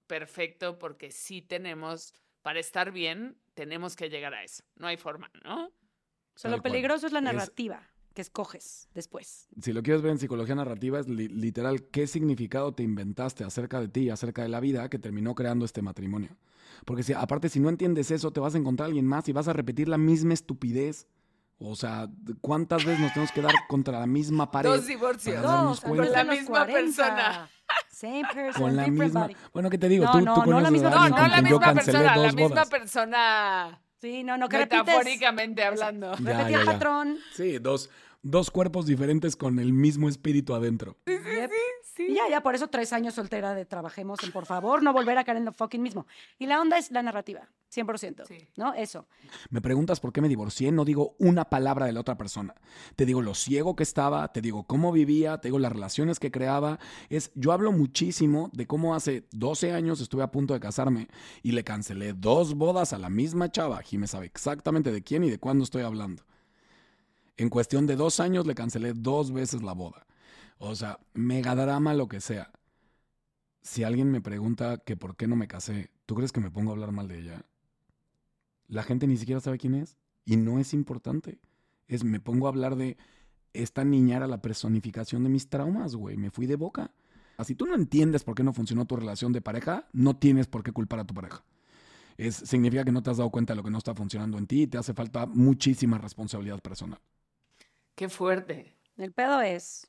perfecto porque sí tenemos, para estar bien, tenemos que llegar a eso. No hay forma, ¿no? O sea, lo peligroso es la narrativa que escoges después. Si lo quieres ver en psicología narrativa, es literal qué significado te inventaste acerca de ti, acerca de la vida que terminó creando este matrimonio. Porque si, aparte, si no entiendes eso, te vas a encontrar a alguien más y vas a repetir la misma estupidez. O sea, ¿cuántas veces nos tenemos que dar contra la misma pared? Dos divorcios. Dos, con la misma persona. Same person, con la misma. Bueno, ¿qué te digo? tú, no, tú no, la misma, no, no la misma persona, la misma persona. Sí, no, no, que Metafóricamente hablando. Repetí el patrón. Sí, dos, dos cuerpos diferentes con el mismo espíritu adentro. Sí, sí, sí. Y ya, ya, por eso tres años soltera de trabajemos en por favor no volver a caer en lo fucking mismo. Y la onda es la narrativa, 100%. Sí. ¿No? Eso. Me preguntas por qué me divorcié, no digo una palabra de la otra persona. Te digo lo ciego que estaba, te digo cómo vivía, te digo las relaciones que creaba. Es, yo hablo muchísimo de cómo hace 12 años estuve a punto de casarme y le cancelé dos bodas a la misma chava. Jimé sabe exactamente de quién y de cuándo estoy hablando. En cuestión de dos años le cancelé dos veces la boda. O sea, mega drama lo que sea. Si alguien me pregunta que por qué no me casé, ¿tú crees que me pongo a hablar mal de ella? La gente ni siquiera sabe quién es y no es importante. Es me pongo a hablar de esta niña era la personificación de mis traumas, güey. Me fui de boca. Si tú no entiendes por qué no funcionó tu relación de pareja, no tienes por qué culpar a tu pareja. Es, significa que no te has dado cuenta de lo que no está funcionando en ti y te hace falta muchísima responsabilidad personal. Qué fuerte. El pedo es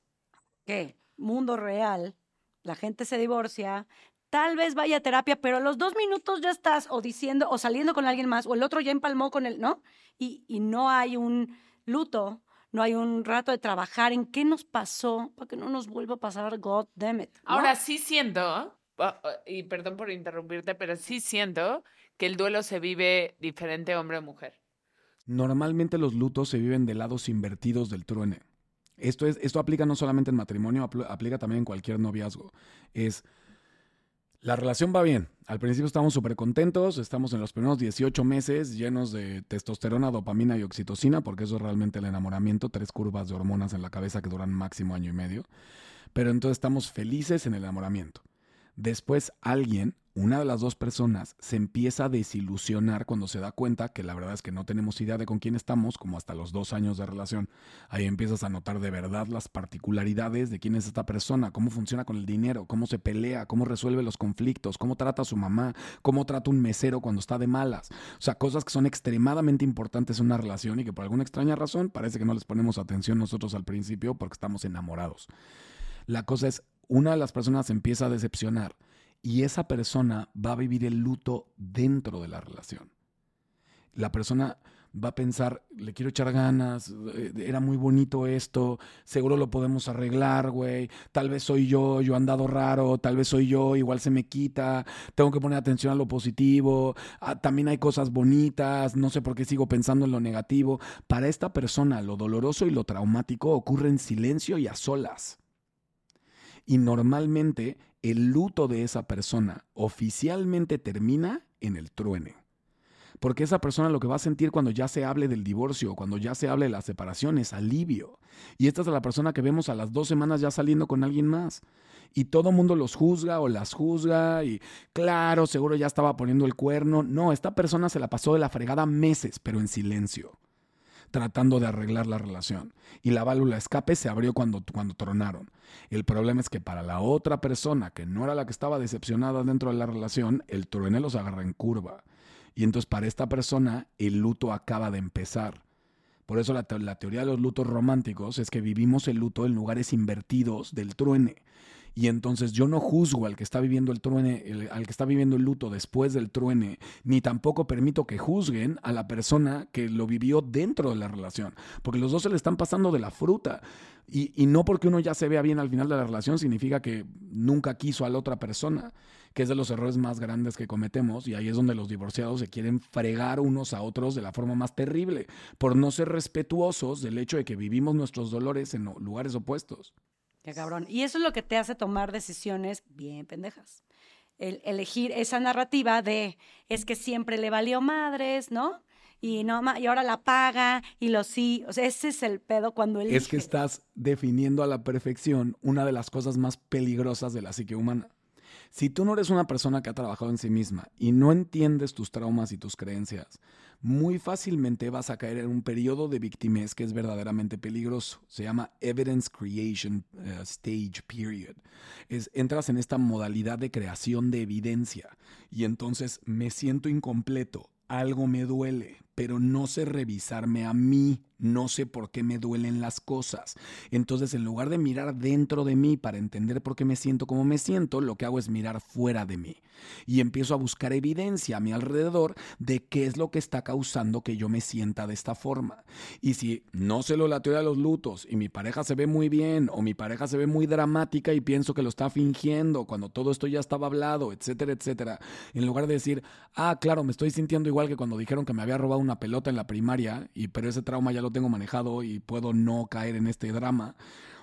que mundo real, la gente se divorcia, tal vez vaya a terapia, pero a los dos minutos ya estás o diciendo o saliendo con alguien más o el otro ya empalmó con él, ¿no? Y, y no hay un luto, no hay un rato de trabajar en qué nos pasó para que no nos vuelva a pasar, God damn it. ¿no? Ahora sí siento, ah, ah, y perdón por interrumpirte, pero sí siento que el duelo se vive diferente hombre o mujer. Normalmente los lutos se viven de lados invertidos del truene. Esto, es, esto aplica no solamente en matrimonio, apl- aplica también en cualquier noviazgo. Es, la relación va bien. Al principio estamos súper contentos, estamos en los primeros 18 meses llenos de testosterona, dopamina y oxitocina, porque eso es realmente el enamoramiento, tres curvas de hormonas en la cabeza que duran máximo año y medio. Pero entonces estamos felices en el enamoramiento. Después alguien, una de las dos personas, se empieza a desilusionar cuando se da cuenta que la verdad es que no tenemos idea de con quién estamos, como hasta los dos años de relación. Ahí empiezas a notar de verdad las particularidades de quién es esta persona, cómo funciona con el dinero, cómo se pelea, cómo resuelve los conflictos, cómo trata a su mamá, cómo trata un mesero cuando está de malas. O sea, cosas que son extremadamente importantes en una relación y que por alguna extraña razón parece que no les ponemos atención nosotros al principio porque estamos enamorados. La cosa es, una de las personas empieza a decepcionar y esa persona va a vivir el luto dentro de la relación. La persona va a pensar, le quiero echar ganas, eh, era muy bonito esto, seguro lo podemos arreglar, güey, tal vez soy yo, yo he andado raro, tal vez soy yo, igual se me quita, tengo que poner atención a lo positivo, ah, también hay cosas bonitas, no sé por qué sigo pensando en lo negativo. Para esta persona, lo doloroso y lo traumático ocurre en silencio y a solas. Y normalmente el luto de esa persona oficialmente termina en el truene. Porque esa persona lo que va a sentir cuando ya se hable del divorcio, cuando ya se hable de la separación, es alivio. Y esta es la persona que vemos a las dos semanas ya saliendo con alguien más. Y todo mundo los juzga o las juzga y claro, seguro ya estaba poniendo el cuerno. No, esta persona se la pasó de la fregada meses, pero en silencio tratando de arreglar la relación. Y la válvula escape se abrió cuando, cuando tronaron. El problema es que para la otra persona, que no era la que estaba decepcionada dentro de la relación, el truene los agarra en curva. Y entonces para esta persona el luto acaba de empezar. Por eso la, la teoría de los lutos románticos es que vivimos el luto en lugares invertidos del truene. Y entonces yo no juzgo al que está viviendo el truene, el- al que está viviendo el luto después del truene, ni tampoco permito que juzguen a la persona que lo vivió dentro de la relación, porque los dos se le están pasando de la fruta. Y, y no porque uno ya se vea bien al final de la relación significa que nunca quiso a la otra persona, que es de los errores más grandes que cometemos, y ahí es donde los divorciados se quieren fregar unos a otros de la forma más terrible, por no ser respetuosos del hecho de que vivimos nuestros dolores en lugares opuestos. Qué cabrón. Y eso es lo que te hace tomar decisiones bien pendejas. El elegir esa narrativa de es que siempre le valió madres, ¿no? Y no y ahora la paga y lo sí. O sea, ese es el pedo cuando él Es que estás definiendo a la perfección una de las cosas más peligrosas de la psique humana. Si tú no eres una persona que ha trabajado en sí misma y no entiendes tus traumas y tus creencias, muy fácilmente vas a caer en un periodo de victimez que es verdaderamente peligroso. Se llama Evidence Creation eh, Stage Period. Entras en esta modalidad de creación de evidencia y entonces me siento incompleto, algo me duele, pero no sé revisarme a mí, no sé por qué me duelen las cosas. Entonces, en lugar de mirar dentro de mí para entender por qué me siento como me siento, lo que hago es mirar fuera de mí. Y empiezo a buscar evidencia a mi alrededor de qué es lo que está causando que yo me sienta de esta forma. Y si no se lo la teoría de los lutos y mi pareja se ve muy bien o mi pareja se ve muy dramática y pienso que lo está fingiendo cuando todo esto ya estaba hablado, etcétera, etcétera, en lugar de decir, ah, claro, me estoy sintiendo igual que cuando dijeron que me había robado una pelota en la primaria, y pero ese trauma ya lo tengo manejado y puedo no caer en este drama.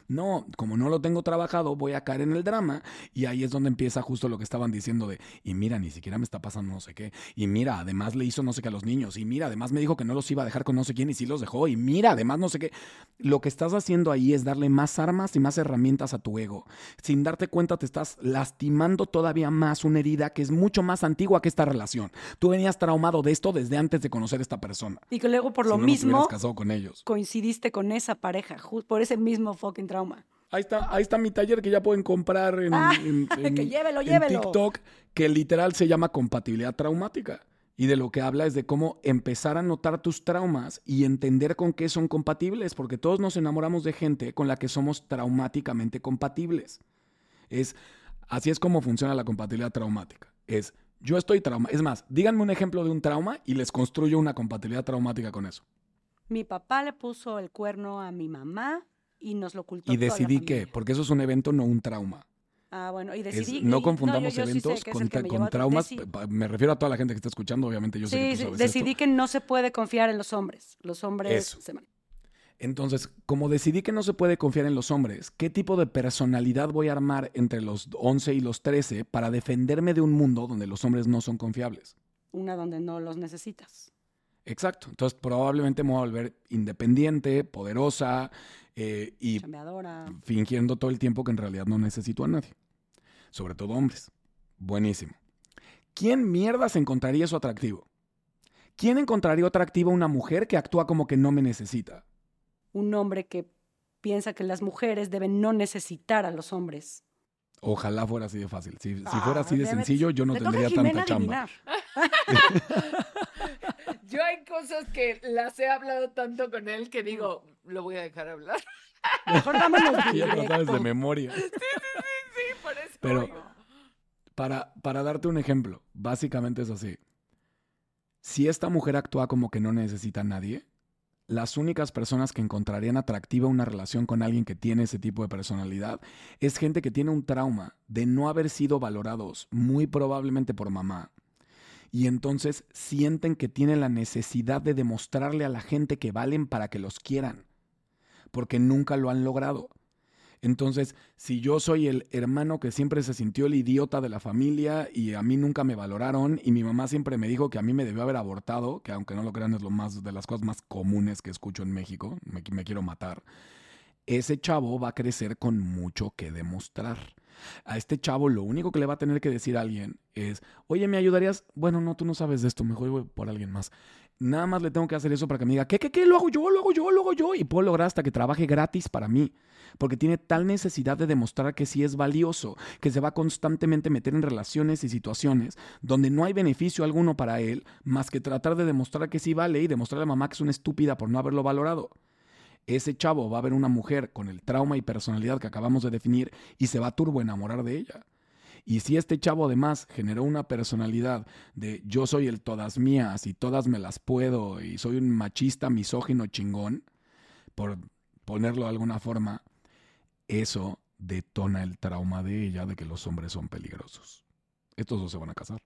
No, como no lo tengo trabajado, voy a caer en el drama y ahí es donde empieza justo lo que estaban diciendo de, y mira, ni siquiera me está pasando no sé qué, y mira, además le hizo no sé qué a los niños, y mira, además me dijo que no los iba a dejar con no sé quién y sí los dejó, y mira, además no sé qué. Lo que estás haciendo ahí es darle más armas y más herramientas a tu ego. Sin darte cuenta te estás lastimando todavía más una herida que es mucho más antigua que esta relación. Tú venías traumado de esto desde antes de conocer a esta persona. Y que luego por lo Si no mismo casado con ellos. coincidiste con esa pareja, por ese mismo fucking trauma. Ahí está, ahí está mi taller que ya pueden comprar en, Ah, en- en- que llévelo, en llévelo. TikTok, que literal se llama compatibilidad traumática. Y de lo que habla es de cómo empezar a notar tus traumas y entender con qué son compatibles, porque todos nos enamoramos de gente con la que somos traumáticamente compatibles. Es, así es como funciona la compatibilidad traumática. Es, yo estoy trauma. Es más, díganme un ejemplo de un trauma y les construyo una compatibilidad traumática con eso. Mi papá le puso el cuerno a mi mamá y nos lo ocultó. Y toda la decidí que, porque eso es un evento, no un trauma. Ah, bueno, y Es- decidí. no y- confundamos yo- yo sí sé eventos es con, con traumas. deci- Me refiero a toda la gente que está escuchando. Obviamente, yo sé que Sí, tú sí, sabes decidí esto. que no se puede confiar en los hombres. Los hombres se van. Entonces, como decidí que no se puede confiar en los hombres, ¿qué tipo de personalidad voy a armar entre los 11 y los 13 para defenderme de un mundo donde los hombres no son confiables? Una donde no los necesitas. Exacto. Entonces, probablemente me voy a volver independiente, poderosa eh, y Chambeadora. fingiendo todo el tiempo que en realidad no necesito a nadie. Sobre todo hombres. Buenísimo. ¿Quién mierdas encontraría eso atractivo? ¿Quién encontraría atractiva a una mujer que actúa como que no me necesita? Un hombre que piensa que las mujeres deben no necesitar a los hombres. Ojalá fuera así de fácil. Si, si Ah, fuera así de sencillo, yo no tendría tanta chamba. Yo hay cosas que las he hablado tanto con él que digo, lo voy a dejar hablar. Mejor vámonos Que ya sabes de memoria. Sí, por eso. Pero- digo. Para, para darte un ejemplo, básicamente es así. Si esta mujer actúa como que no necesita a nadie, las únicas personas que encontrarían atractiva una relación con alguien que tiene ese tipo de personalidad es gente que tiene un trauma de no haber sido valorados, muy probablemente por mamá. Y entonces sienten que tienen la necesidad de demostrarle a la gente que valen para que los quieran, porque nunca lo han logrado. Entonces, si yo soy el hermano que siempre se sintió el idiota de la familia y a mí nunca me valoraron y mi mamá siempre me dijo que a mí me debió haber abortado, que aunque no lo crean es lo más de las cosas más comunes que escucho en México, me, me quiero matar. Ese chavo va a crecer con mucho que demostrar. A este chavo lo único que le va a tener que decir alguien es, oye, ¿me ayudarías? Bueno, no, tú no sabes de esto, mejor voy por alguien más. Nada más le tengo que hacer eso para que me diga, ¿qué, qué, qué? Lo hago yo, lo hago yo, lo hago yo. Y puedo lograr hasta que trabaje gratis para mí porque tiene tal necesidad de demostrar que sí es valioso, que se va constantemente meter en relaciones y situaciones donde no hay beneficio alguno para él, más que tratar de demostrar que sí vale y demostrarle a mamá que es una estúpida por no haberlo valorado. Ese chavo va a ver una mujer con el trauma y personalidad que acabamos de definir y se va a turbo enamorar de ella. Y si este chavo además generó una personalidad de yo soy el todas mías y todas me las puedo y soy un machista misógino chingón, por ponerlo de alguna forma, eso detona el trauma de ella de que los hombres son peligrosos. Estos dos se van a casar.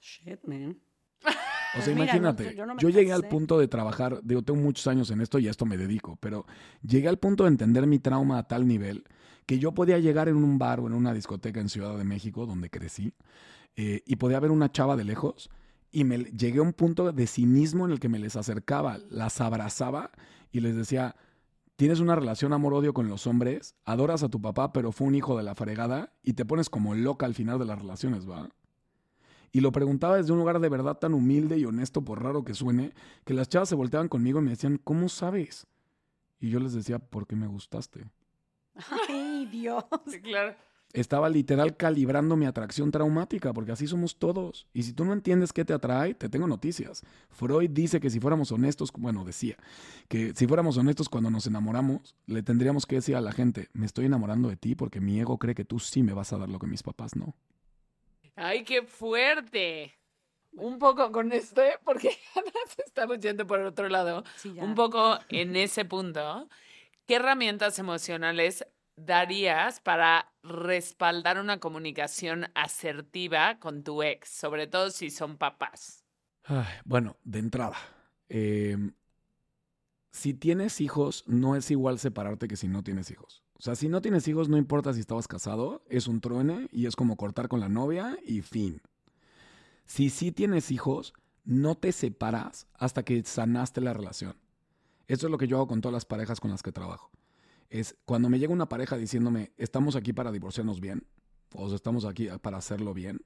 Shit, man. O sea, mira, no, imagínate, yo no me yo llegué al punto de trabajar, digo, tengo muchos años en esto y a esto me dedico, pero llegué al punto de entender mi trauma a tal nivel que yo podía llegar en un bar o en una discoteca en Ciudad de México, donde crecí, eh, y podía ver una chava de lejos y me llegué a un punto de cinismo en el que me les acercaba, las abrazaba y les decía, tienes una relación amor-odio con los hombres, adoras a tu papá, pero fue un hijo de la fregada y te pones como loca al final de las relaciones, ¿va? Y lo preguntaba desde un lugar de verdad tan humilde y honesto, por raro que suene, que las chavas se volteaban conmigo y me decían, ¿cómo sabes? Y yo les decía, porque me gustaste. Ay, Dios. Sí, claro. estaba literal calibrando mi atracción traumática, porque así somos todos. Y si tú no entiendes qué te atrae, te tengo noticias. Freud dice que si fuéramos honestos, bueno, decía, que si fuéramos honestos cuando nos enamoramos, le tendríamos que decir a la gente, me estoy enamorando de ti porque mi ego cree que tú sí me vas a dar lo que mis papás no. ¡Ay, qué fuerte! Un poco con esto, ¿eh? porque estamos yendo por otro lado. Sí. Un poco en ese punto. ¿Qué herramientas emocionales darías para respaldar una comunicación asertiva con tu ex, sobre todo si son papás? Ay, bueno, de entrada, em, si tienes hijos, no es igual separarte que si no tienes hijos. O sea, si no tienes hijos, no importa si estabas casado, es un truene y es como cortar con la novia y fin. Si sí tienes hijos, no te separas hasta que sanaste la relación. Eso es lo que yo hago con todas las parejas con las que trabajo. Es cuando me llega una pareja diciéndome, estamos aquí para divorciarnos bien, o estamos aquí para hacerlo bien,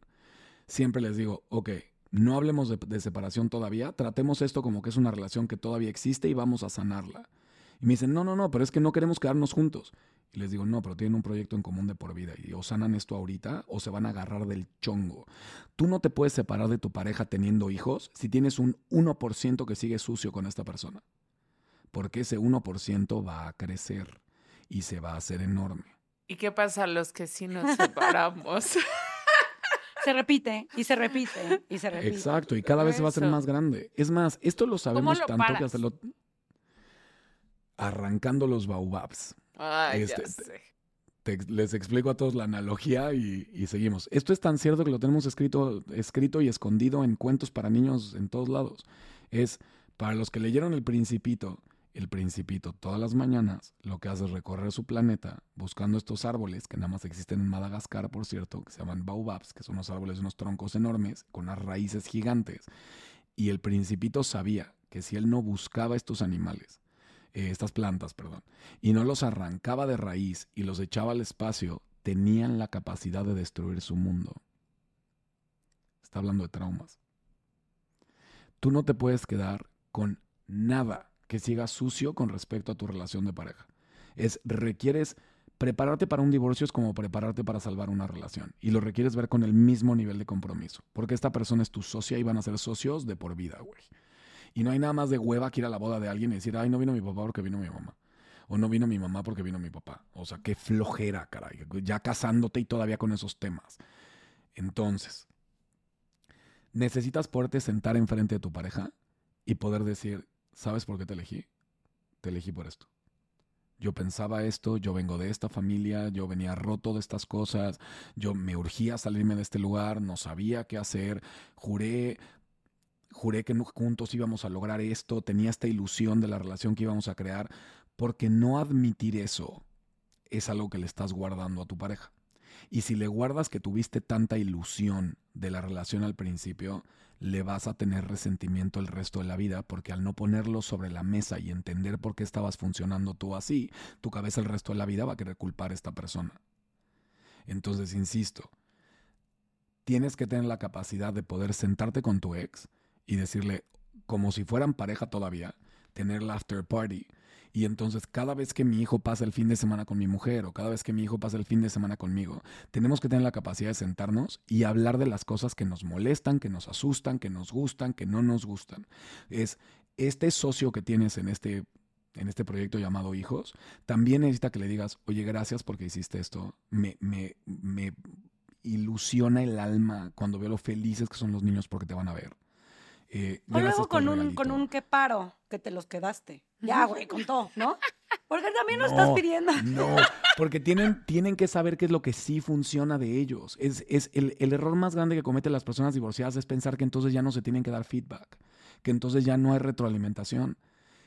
siempre les digo, ok, no hablemos de separación todavía, tratemos esto como que es una relación que todavía existe y vamos a sanarla. Y me dicen, no, no, no, pero es que no queremos quedarnos juntos. Y les digo, no, pero tienen un proyecto en común de por vida y o sanan esto ahorita o se van a agarrar del chongo. Tú no te puedes separar de tu pareja teniendo hijos si tienes un 1% que sigue sucio con esta persona. Porque ese 1% va a crecer y se va a hacer enorme. ¿Y qué pasa a los que sí nos separamos? Se repite y se repite y se repite. Exacto, y cada vez se va a hacer Eso. más grande. Es más, esto lo sabemos lo tanto que hasta lo... Arrancando los baobabs. Ay, Este, ya te- sé. Te ex- les explico a todos la analogía y, y seguimos. Esto es tan cierto que lo tenemos escrito, escrito y escondido en cuentos para niños en todos lados. Es para los que leyeron El Principito. El Principito todas las mañanas lo que hace es recorrer su planeta buscando estos árboles que nada más existen en Madagascar, por cierto, que se llaman baobabs, que son unos árboles de unos troncos enormes con unas raíces gigantes. Y el Principito sabía que si él no buscaba estos animales, eh, estas plantas, perdón, y no los arrancaba de raíz y los echaba al espacio, tenían la capacidad de destruir su mundo. Está hablando de traumas. Tú no te puedes quedar con nada que siga sucio con respecto a tu relación de pareja. Es requieres prepararte para un divorcio es como prepararte para salvar una relación y lo requieres ver con el mismo nivel de compromiso, porque esta persona es tu socia y van a ser socios de por vida, güey. Y no hay nada más de hueva que ir a la boda de alguien y decir, ay, no vino mi papá porque vino mi mamá. O no vino mi mamá porque vino mi papá. O sea, qué flojera, caray. Ya casándote y todavía con esos temas. Entonces, necesitas poderte sentar enfrente de tu pareja y poder decir, ¿sabes por qué te elegí? Te elegí por esto. Yo pensaba esto, yo vengo de esta familia, yo venía roto de estas cosas, yo me urgía salirme de este lugar, no sabía qué hacer, juré juré que juntos íbamos a lograr esto, tenía esta ilusión de la relación que íbamos a crear, porque no admitir eso es algo que le estás guardando a tu pareja. Y si le guardas que tuviste tanta ilusión de la relación al principio, le vas a tener resentimiento el resto de la vida, porque al no ponerlo sobre la mesa y entender por qué estabas funcionando tú así, tu cabeza el resto de la vida va a querer culpar a esta persona. Entonces, insisto, tienes que tener la capacidad de poder sentarte con tu ex y decirle, como si fueran pareja todavía, tener la after party. Y entonces cada vez que mi hijo pasa el fin de semana con mi mujer o cada vez que mi hijo pasa el fin de semana conmigo, tenemos que tener la capacidad de sentarnos y hablar de las cosas que nos molestan, que nos asustan, que nos gustan, que no nos gustan. Es este socio que tienes en este en este proyecto llamado Hijos, también necesita que le digas, oye, gracias porque hiciste esto. Me, me, me ilusiona el alma cuando veo lo felices que son los niños porque te van a ver. Eh, O luego con un, regalito. con un que paro, que te los quedaste. Ya, güey, con todo, ¿no? Porque también lo estás No, pidiendo. No, porque tienen, tienen que saber qué es lo que sí funciona de ellos. Es, es el, el error más grande que cometen las personas divorciadas es pensar que entonces ya no se tienen que dar feedback, que entonces ya no hay retroalimentación.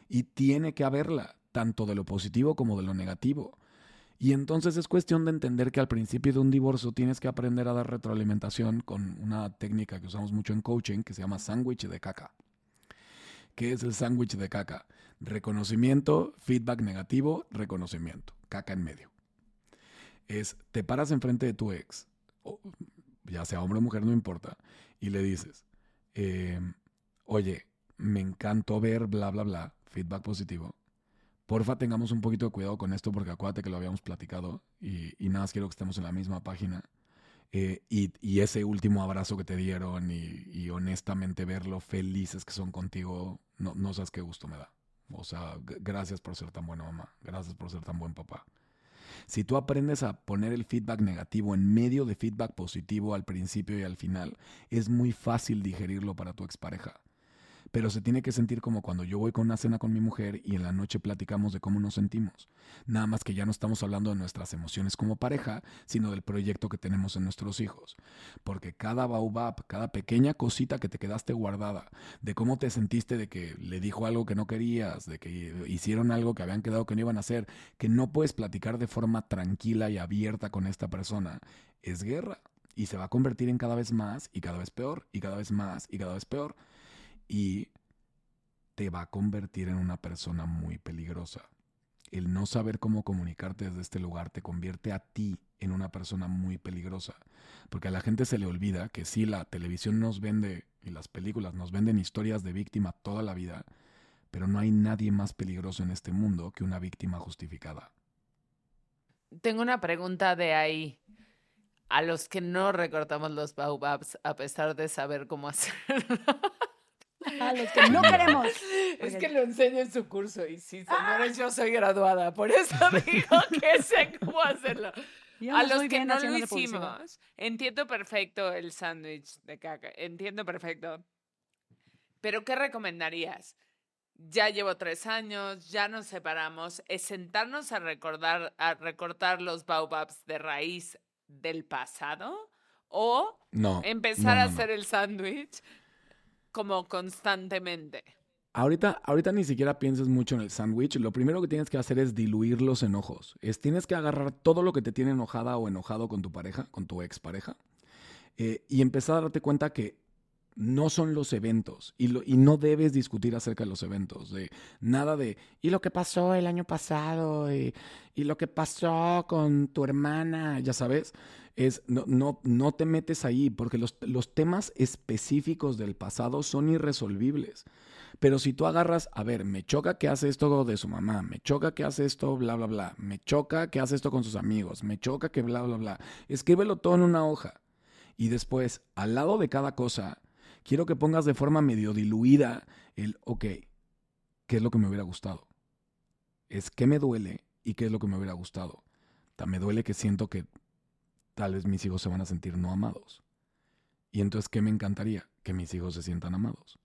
Y tiene que haberla, tanto de lo positivo como de lo negativo. Y entonces es cuestión de entender que al principio de un divorcio tienes que aprender a dar retroalimentación con una técnica que usamos mucho en coaching que se llama sándwich de caca. ¿Qué es el sándwich de caca? Reconocimiento, feedback negativo, reconocimiento, caca en medio. Es, te paras enfrente de tu ex, ya sea hombre o mujer, no importa, y le dices, eh, oye, me encantó ver bla, bla, bla, feedback positivo, porfa tengamos un poquito de cuidado con esto porque acuérdate que lo habíamos platicado y, nada más quiero que estemos en la misma página. Eh, y, ese último abrazo que te dieron y, y, honestamente ver lo felices que son contigo, no, no sabes qué gusto me da. O sea, gracias por ser tan buena mamá, gracias por ser tan buen papá. Si tú aprendes a poner el feedback negativo en medio de feedback positivo al principio y al final, es muy fácil digerirlo para tu expareja pero se tiene que sentir como cuando yo voy con una cena con mi mujer y en la noche platicamos de cómo nos sentimos. Nada más que ya no estamos hablando de nuestras emociones como pareja, sino del proyecto que tenemos en nuestros hijos. Porque cada baobab, cada pequeña cosita que te quedaste guardada, de cómo te sentiste de que le dijo algo que no querías, de que hicieron algo que habían quedado que no iban a hacer, que no puedes platicar de forma tranquila y abierta con esta persona, es guerra. Y se va a convertir en cada vez más y cada vez peor y cada vez más y cada vez peor y te va a convertir en una persona muy peligrosa. El no saber cómo comunicarte desde este lugar te convierte a ti en una persona muy peligrosa. Porque a la gente se le olvida que sí, la televisión nos vende y las películas nos venden historias de víctima toda la vida, pero no hay nadie más peligroso en este mundo que una víctima justificada. Tengo una pregunta de ahí. A los que no recortamos los baobabs a pesar de saber cómo hacerlo. A los que no queremos. Es que lo enseño en su curso y sí, señores, yo soy graduada, por eso digo que sé cómo hacerlo. a los que no lo hicimos, entiendo perfecto el sándwich de caca, entiendo perfecto. Pero ¿qué recomendarías? Ya llevo tres años, ya nos separamos, es sentarnos a recordar, a recortar los baobabs de raíz del pasado o no, empezar no, no, a hacer el sándwich como constantemente. Ahorita, ahorita ni siquiera pienses mucho en el sándwich. Lo primero que tienes que hacer es diluir los enojos. Es, tienes que agarrar todo lo que te tiene enojada o enojado con tu pareja, con tu expareja, eh, y empezar a darte cuenta que no son los eventos y, no debes discutir acerca de los eventos. De nada de, y lo que pasó el año pasado, y lo que pasó con tu hermana, ya sabes es no, no, no te metes ahí porque los, los temas específicos del pasado son irresolvibles. Pero si tú agarras, a ver, me choca que hace esto de su mamá, me choca que hace esto, bla, bla, bla, me choca que hace esto con sus amigos, me choca que bla, bla, bla, escríbelo todo en una hoja. Y después, al lado de cada cosa, quiero que pongas de forma medio diluida el, ok, ¿qué es lo que me hubiera gustado? Es qué me duele y qué es lo que me hubiera gustado. Me duele que siento que tal vez mis hijos se van a sentir no amados. Y entonces, ¿qué me encantaría? Que mis hijos se sientan amados.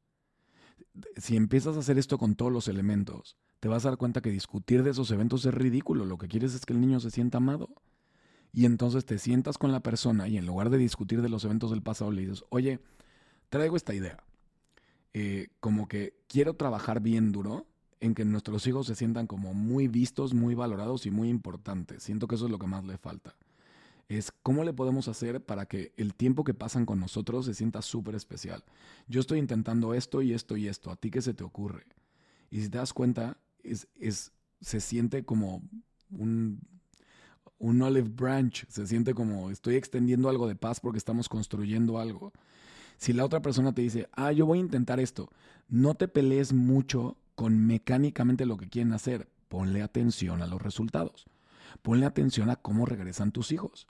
Si empiezas a hacer esto con todos los elementos, te vas a dar cuenta que discutir de esos eventos es ridículo. Lo que quieres es que el niño se sienta amado. Y entonces te sientas con la persona y en lugar de discutir de los eventos del pasado le dices, oye, traigo esta idea. Eh, como que quiero trabajar bien duro en que nuestros hijos se sientan como muy vistos, muy valorados y muy importantes. Siento que eso es lo que más le falta es cómo le podemos hacer para que el tiempo que pasan con nosotros se sienta súper especial. Yo estoy intentando esto y esto y esto, ¿a ti qué se te ocurre? Y si te das cuenta, es, es, se siente como un, un olive branch, se siente como estoy extendiendo algo de paz porque estamos construyendo algo. Si la otra persona te dice, ah, yo voy a intentar esto, no te pelees mucho con mecánicamente lo que quieren hacer, ponle atención a los resultados, ponle atención a cómo regresan tus hijos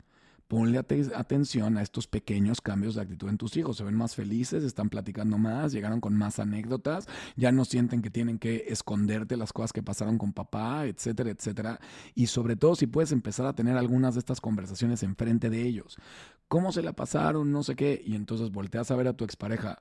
ponle atención a estos pequeños cambios de actitud en tus hijos. Se ven más felices, están platicando más, llegaron con más anécdotas, ya no sienten que tienen que esconderte las cosas que pasaron con papá, etcétera, etcétera. Y sobre todo si puedes empezar a tener algunas de estas conversaciones enfrente de ellos. ¿Cómo se la pasaron? No sé qué. Y entonces volteas a ver a tu expareja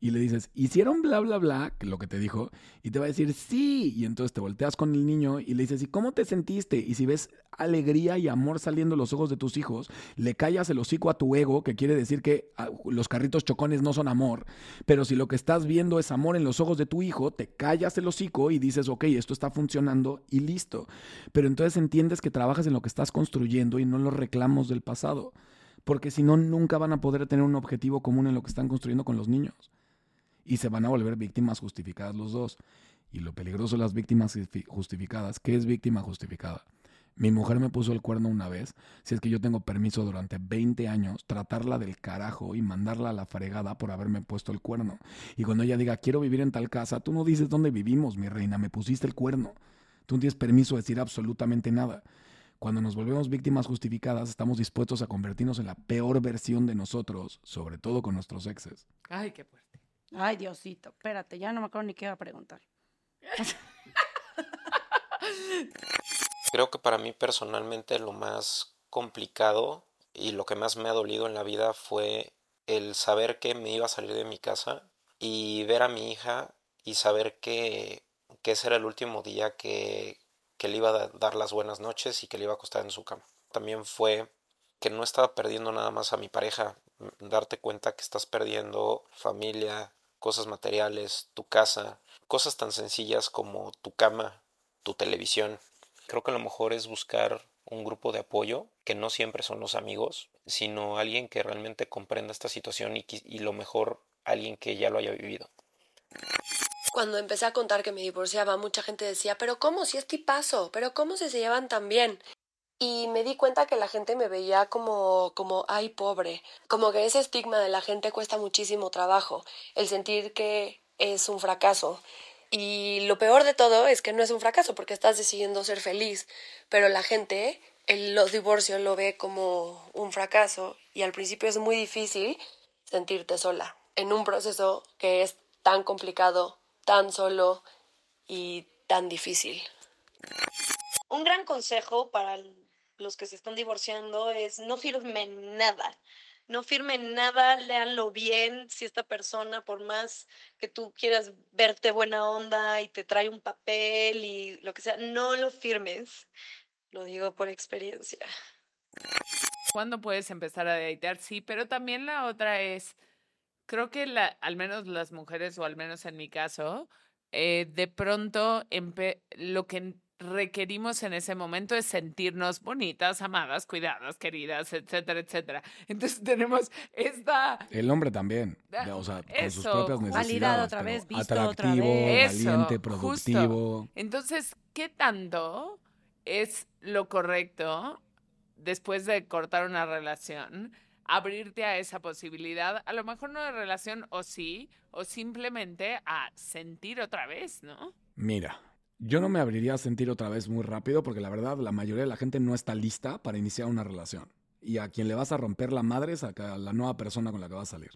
y le dices, hicieron bla, bla, bla, lo que te dijo, y te va a decir, sí, y entonces te volteas con el niño y le dices, ¿y cómo te sentiste? Y si ves alegría y amor saliendo de los ojos de tus hijos, le callas el hocico a tu ego, que quiere decir que ah, los carritos chocones no son amor, pero si lo que estás viendo es amor en los ojos de tu hijo, te callas el hocico y dices, ok, esto está funcionando y listo. Pero entonces entiendes que trabajas en lo que estás construyendo y no en los reclamos del pasado porque si no, nunca van a poder tener un objetivo común en lo que están construyendo con los niños y se van a volver víctimas justificadas los dos. Y lo peligroso de las víctimas justificadas, ¿qué es víctima justificada? Mi mujer me puso el cuerno una vez, si es que yo tengo permiso durante 20 años, tratarla del carajo y mandarla a la fregada por haberme puesto el cuerno. Y cuando ella diga, quiero vivir en tal casa, tú no dices dónde vivimos, mi reina, me pusiste el cuerno. Tú no tienes permiso de decir absolutamente nada. Cuando nos volvemos víctimas justificadas, estamos dispuestos a convertirnos en la peor versión de nosotros, sobre todo con nuestros exes. Ay, qué. Ay, Diosito, espérate, ya no me acuerdo ni qué iba a preguntar. Creo que para mí personalmente lo más complicado y lo que más me ha dolido en la vida fue el saber que me iba a salir de mi casa y ver a mi hija y saber que, que ese era el último día que, que le iba a dar las buenas noches y que le iba a acostar en su cama. También fue que no estaba perdiendo nada más a mi pareja, darte cuenta que estás perdiendo familia, cosas materiales, tu casa, cosas tan sencillas como tu cama, tu televisión. Creo que lo mejor es buscar un grupo de apoyo, que no siempre son los amigos, sino alguien que realmente comprenda esta situación y, lo mejor alguien que ya lo haya vivido. Cuando empecé a contar que me divorciaba, mucha gente decía, pero ¿cómo si es tipazo? ¿Pero cómo si se llevan tan bien? Y me di cuenta que la gente me veía como, como, ay, pobre. Como que ese estigma de la gente cuesta muchísimo trabajo. El sentir que es un fracaso. Y lo peor de todo es que no es un fracaso porque estás decidiendo ser feliz. Pero la gente, el, los divorcios lo ve como un fracaso. Y al principio es muy difícil sentirte sola en un proceso que es tan complicado tan solo y tan difícil. Un gran consejo para los que se están divorciando es no firmen nada. No firmen nada, léanlo bien. Si esta persona, por más que tú quieras verte buena onda y te trae un papel y lo que sea, no lo firmes. Lo digo por experiencia. ¿Cuándo puedes empezar a datear? Sí, pero también la otra es creo que la, al menos las mujeres, o al menos en mi caso, eh, de pronto lo que requerimos en ese momento es sentirnos bonitas, amadas, cuidadas, queridas, etcétera, etcétera. Entonces tenemos esta... El hombre también, o sea, con sus propias necesidades. Validado otra vez, visto atractivo, otra vez. valiente, productivo. Justo. Entonces, ¿qué tanto es lo correcto después de cortar una relación? abrirte a esa posibilidad, a lo mejor no de relación o sí, o simplemente a sentir otra vez, ¿no? Mira, yo no me abriría a sentir otra vez muy rápido porque la verdad la mayoría de la gente no está lista para iniciar una relación. Y a quien le vas a romper la madre es a la nueva persona con la que vas a salir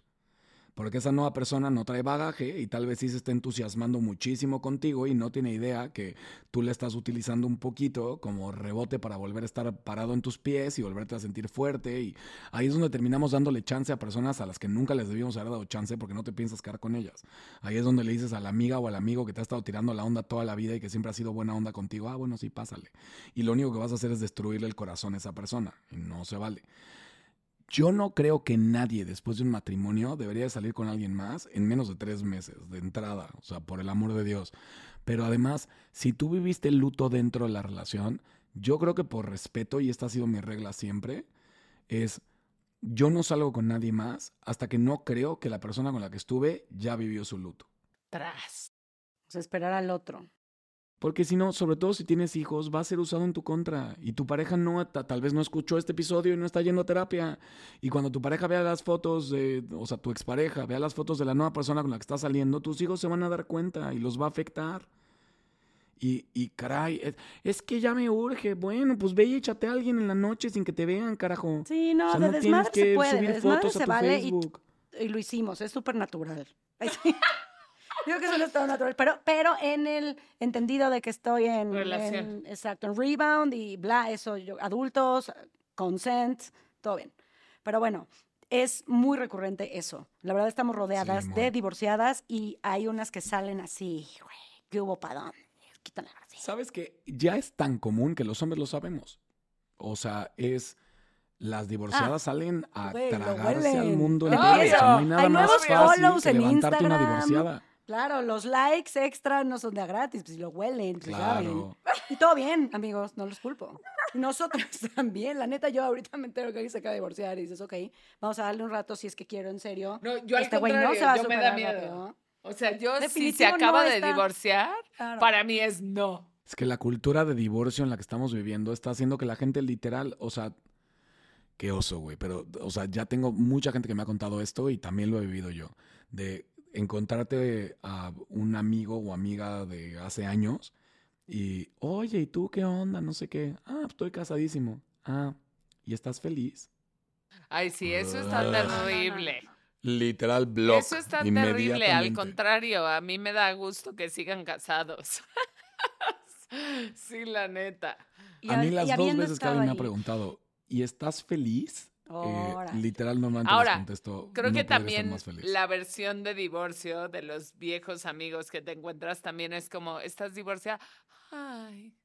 porque esa nueva persona no trae bagaje y tal vez sí se está entusiasmando muchísimo contigo y no tiene idea que tú le estás utilizando un poquito como rebote para volver a estar parado en tus pies y volverte a sentir fuerte y ahí es donde terminamos dándole chance a personas a las que nunca les debíamos haber dado chance porque no te piensas quedar con ellas. Ahí es donde le dices a la amiga o al amigo que te ha estado tirando la onda toda la vida y que siempre ha sido buena onda contigo, ah, bueno, sí, pásale. Y lo único que vas a hacer es destruirle el corazón a esa persona y no se vale. Yo no creo que nadie después de un matrimonio debería salir con alguien más en menos de tres meses de entrada, o sea, por el amor de Dios. Pero además, si tú viviste el luto dentro de la relación, yo creo que por respeto, y esta ha sido mi regla siempre, es yo no salgo con nadie más hasta que no creo que la persona con la que estuve ya vivió su luto. Tras. O sea, esperar al otro. Porque si no, sobre todo si tienes hijos, va a ser usado en tu contra. Y tu pareja no, tal vez no escuchó este episodio y no está yendo a terapia. Y cuando tu pareja vea las fotos, de, o sea, tu expareja vea las fotos de la nueva persona con la que está saliendo, tus hijos se van a dar cuenta y los va a afectar. Y, y caray, es, que ya me urge. Bueno, pues ve y échate a alguien en la noche sin que te vean, carajo. Sí, no, de desmadre se puede, de desmadre se vale y, y, lo hicimos, es súper natural. Digo que es un estado natural, pero, pero en el entendido de que estoy en, en exacto, en rebound y bla, eso, yo, adultos, consent, todo bien. Pero bueno, es muy recurrente eso. La verdad estamos rodeadas de divorciadas y hay unas que salen así, güey, ¿qué hubo padón? Quitan la Sabes que ya es tan común que los hombres lo sabemos. O sea, es las divorciadas ah, salen a tragarse al mundo entero. No hay nada más fácil que levantarte una divorciada. Claro, los likes extra no son de gratis, pues si lo huelen, pues claro. Y todo bien, amigos, no los culpo. Nosotros también, la neta, yo ahorita me entero que alguien se acaba de divorciar y dices, ok, vamos a darle un rato si es que quiero, en serio. No, yo este güey no se va a me da miedo. O sea, yo si se acaba de divorciar, para mí es no. Es que la cultura de divorcio en la que estamos viviendo está haciendo que la gente literal, o sea, qué oso, güey, pero, o sea, ya tengo mucha gente que me ha contado esto y también lo he vivido yo, de encontrarte a un amigo o amiga de hace años Y, oye, ¿y tú qué onda? No sé qué. Ah, estoy casadísimo. Ah, ¿y estás feliz? Ay, sí, eso está Ah. terrible. Literal blog. Eso está terrible. Al contrario, a mí me da gusto que sigan casados. sí, la neta. Y A mí hab- y las dos veces que alguien me ha ahí- preguntado, ¿y estás feliz? Eh, literal, normalmente Ahora, les contesto, Creo "No que también más feliz". la versión de divorcio de los viejos amigos que te encuentras también es como, ¿estás divorciada? Ay.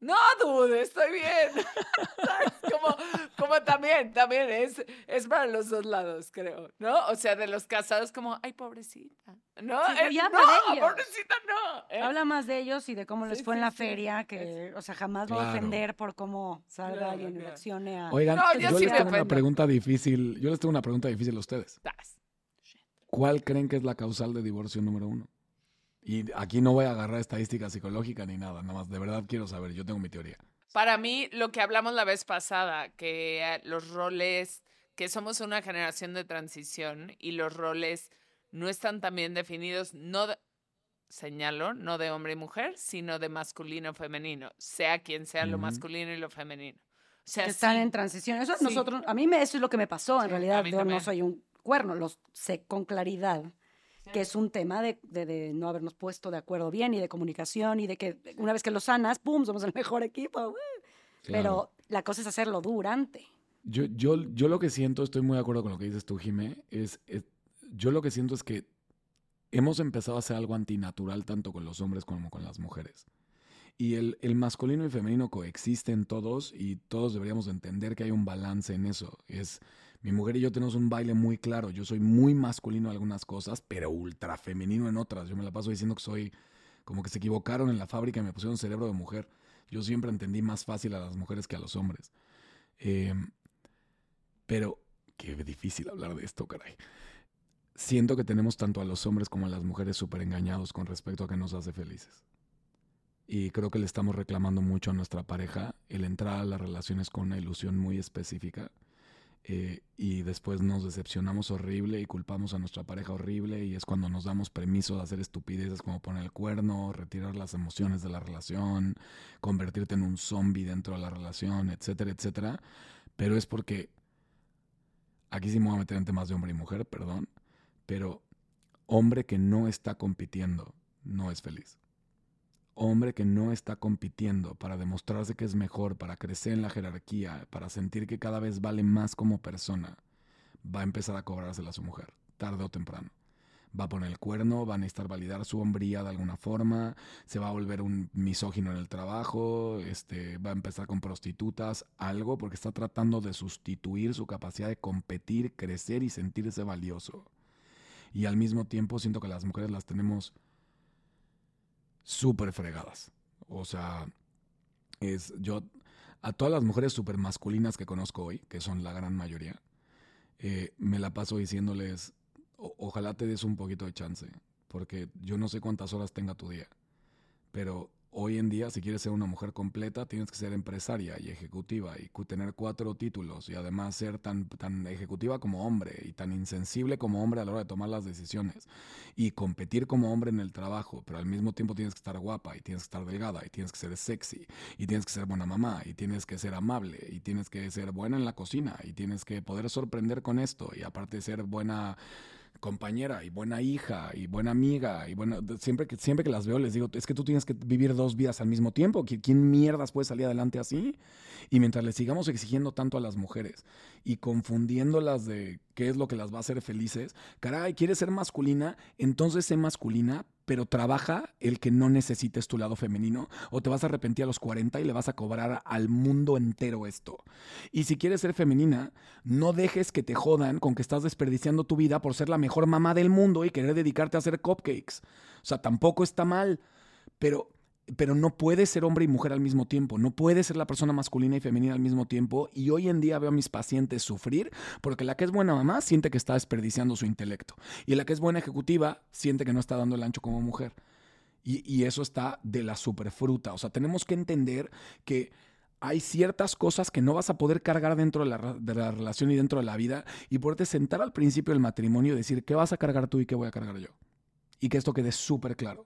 No, dude, estoy bien. Como, como también, también es, es para los dos lados, creo, ¿no? O sea, de los casados como, ay, pobrecita. No, Sí, pero Eh, ya no, pobrecita no. ¿eh? Habla más de ellos y de cómo les Sí, fue en la sí. feria, que, o sea, jamás va a ofender por cómo salga Claro, alguien y claro. reaccione a... Oigan, No, yo yo sí les tengo una pregunta difícil. Yo les tengo una pregunta difícil a ustedes. ¿Cuál creen que es la causal de divorcio número uno? Y aquí no voy a agarrar estadística psicológica ni nada, nada más. De verdad quiero saber. Yo tengo mi teoría. Para mí, lo que hablamos la vez pasada, que eh, los roles, que somos una generación de transición y los roles no están tan bien definidos, no, de- señalo, no de hombre y mujer, sino de masculino o femenino, sea quien sea lo masculino y lo femenino. O sea, que están sí, en transición. Eso Sí. nosotros, a mí me, eso es lo que me pasó. En Sí, realidad, yo no soy un cuerno, lo sé con claridad, que es un tema de, de- de no habernos puesto de acuerdo bien y de comunicación y de que una vez que lo sanas, ¡pum!, somos el mejor equipo. ¡uh! Pero la cosa es hacerlo durante. Yo, yo, yo lo que siento, estoy muy de acuerdo con lo que dices tú, Jimé, es, es- yo lo que siento es que hemos empezado a hacer algo antinatural tanto con los hombres como con las mujeres. Y el, masculino y femenino coexisten todos y todos deberíamos de entender que hay un balance en eso. Es, mi mujer y yo tenemos un baile muy claro. Yo soy muy masculino en algunas cosas, pero ultra femenino en otras. Yo me la paso diciendo que soy como que se equivocaron en la fábrica y me pusieron cerebro de mujer. Yo siempre entendí más fácil a las mujeres que a los hombres. Em, pero qué difícil hablar de esto, caray. Siento que tenemos tanto a los hombres como a las mujeres súper engañados con respecto a qué nos hace felices. Y creo que le estamos reclamando mucho a nuestra pareja el entrar a las relaciones con una ilusión muy específica. eh, y después nos decepcionamos horrible y culpamos a nuestra pareja horrible y es cuando nos damos permiso de hacer estupideces como poner el cuerno, retirar las emociones de la relación, convertirte en un zombie dentro de la relación, etcétera, etcétera. Pero es porque aquí sí me voy a meter en temas de hombre y mujer, perdón, pero hombre que no está compitiendo no es feliz. Hombre que no está compitiendo para demostrarse que es mejor, para crecer en la jerarquía, para sentir que cada vez vale más como persona, va a empezar a cobrársela a su mujer, tarde o temprano. Va a poner el cuerno, va a necesitar validar su hombría de alguna forma, se va a volver un misógino en el trabajo, este, va a empezar con prostitutas, algo, porque está tratando de sustituir su capacidad de competir, crecer y sentirse valioso. Y al mismo tiempo siento que las mujeres las tenemos súper fregadas. O sea, es yo a todas las mujeres súper masculinas que conozco hoy, que son la gran mayoría, eh, me la paso diciéndoles, "O- ojalá te des un poquito de chance, porque yo no sé cuántas horas tenga tu día, pero hoy en día si quieres ser una mujer completa tienes que ser empresaria y ejecutiva y tener cuatro títulos y además ser tan, tan ejecutiva como hombre y tan insensible como hombre a la hora de tomar las decisiones y competir como hombre en el trabajo, pero al mismo tiempo tienes que estar guapa y tienes que estar delgada y tienes que ser sexy y tienes que ser buena mamá y tienes que ser amable y tienes que ser buena en la cocina y tienes que poder sorprender con esto y aparte ser buena compañera y buena hija y buena amiga y bueno, siempre que, siempre que las veo les digo, es que tú tienes que vivir dos vidas al mismo tiempo, ¿Qui- ¿quién mierdas puede salir adelante así? Y mientras le sigamos exigiendo tanto a las mujeres y confundiéndolas de qué es lo que las va a hacer felices, caray, ¿quieres ser masculina? Entonces sé masculina, pero trabaja el que no necesites tu lado femenino o te vas a arrepentir a los 40 y le vas a cobrar al mundo entero esto. Y si quieres ser femenina, no dejes que te jodan con que estás desperdiciando tu vida por ser la mejor mamá del mundo y querer dedicarte a hacer cupcakes. O sea, tampoco está mal, pero pero no puedes ser hombre y mujer al mismo tiempo, no puedes ser la persona masculina y femenina al mismo tiempo. Y hoy en día veo a mis pacientes sufrir porque la que es buena mamá siente que está desperdiciando su intelecto y la que es buena ejecutiva siente que no está dando el ancho como mujer. Y, eso está de la superfruta. O sea, tenemos que entender que hay ciertas cosas que no vas a poder cargar dentro de la, de la relación y dentro de la vida y poderte sentar al principio del matrimonio y decir qué vas a cargar tú y qué voy a cargar yo. Y que esto quede súper claro.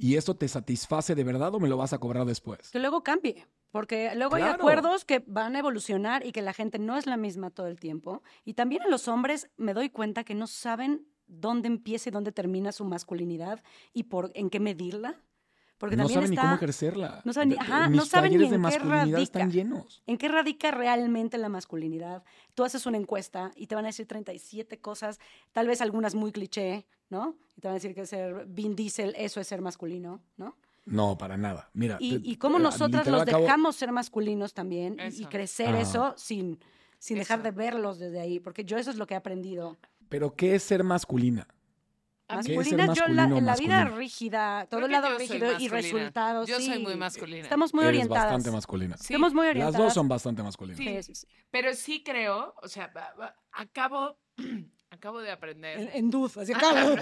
¿Y esto te satisface de verdad o me lo vas a cobrar después? Que luego cambie. Porque luego hay acuerdos que van a evolucionar y que la gente no es la misma todo el tiempo. Y también en los hombres me doy cuenta que no saben dónde empieza y dónde termina su masculinidad y por en qué medirla. Porque no también saben ni está cómo ejercerla. no saben ni- ajá, mis no saben ni talleres de en qué masculinidad están radica. llenos. en qué radica realmente la masculinidad. Tú haces una encuesta y te van a decir 37 cosas, tal vez algunas muy cliché, ¿no? Y te van a decir que ser Vin Diesel, eso es ser masculino, ¿no? No, para nada. Mira. Y, te- y cómo eh, nosotras los acabo- dejamos ser masculinos también y- crecer Ajá. eso sin, sin dejar de verlos desde ahí, porque yo eso es lo que he aprendido. Pero ¿qué es ser masculina? A mí- ¿Qué es ser Masculina, yo la, la vida rígida, todo el lado soy rígido y resultados. Yo soy sí. muy masculina. Estamos muy Eres orientadas. bastante masculina. Sí, Estamos muy Las orientadas. dos son bastante masculinas. Sí. Sí, sí, sí. Pero sí creo, o sea, acabo, acabo de aprender. En, en duz, así acabo,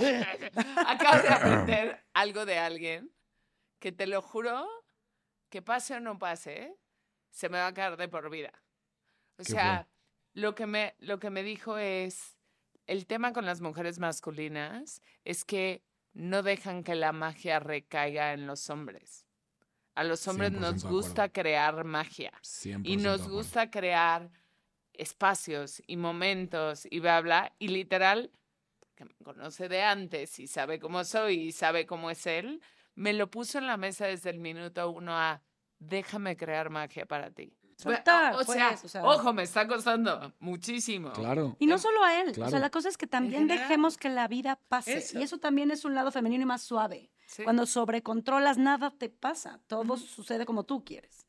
acabo. de aprender algo de alguien que te lo juro que pase o no pase, se me va a quedar de por vida. O ¿Qué sea, lo que, me, lo que me dijo es, el tema con las mujeres masculinas es que no dejan que la magia recaiga en los hombres. A los hombres 100% nos gusta acuerdo. crear magia 100% y nos acuerdo. gusta crear espacios y momentos y bla, bla, y literal, que me conoce de antes y sabe cómo soy y sabe cómo es él, me lo puso en la mesa desde el minuto uno a déjame crear magia para ti. Soltar, o, sea, pues, o sea. ojo, me está costando muchísimo. Claro. Y no solo a él. O sea, la cosa es que también general. dejemos que la vida pase. Eso. Y eso también es un lado femenino y más suave. Sí. Cuando sobrecontrolas, nada te pasa. Todo sucede como tú quieres.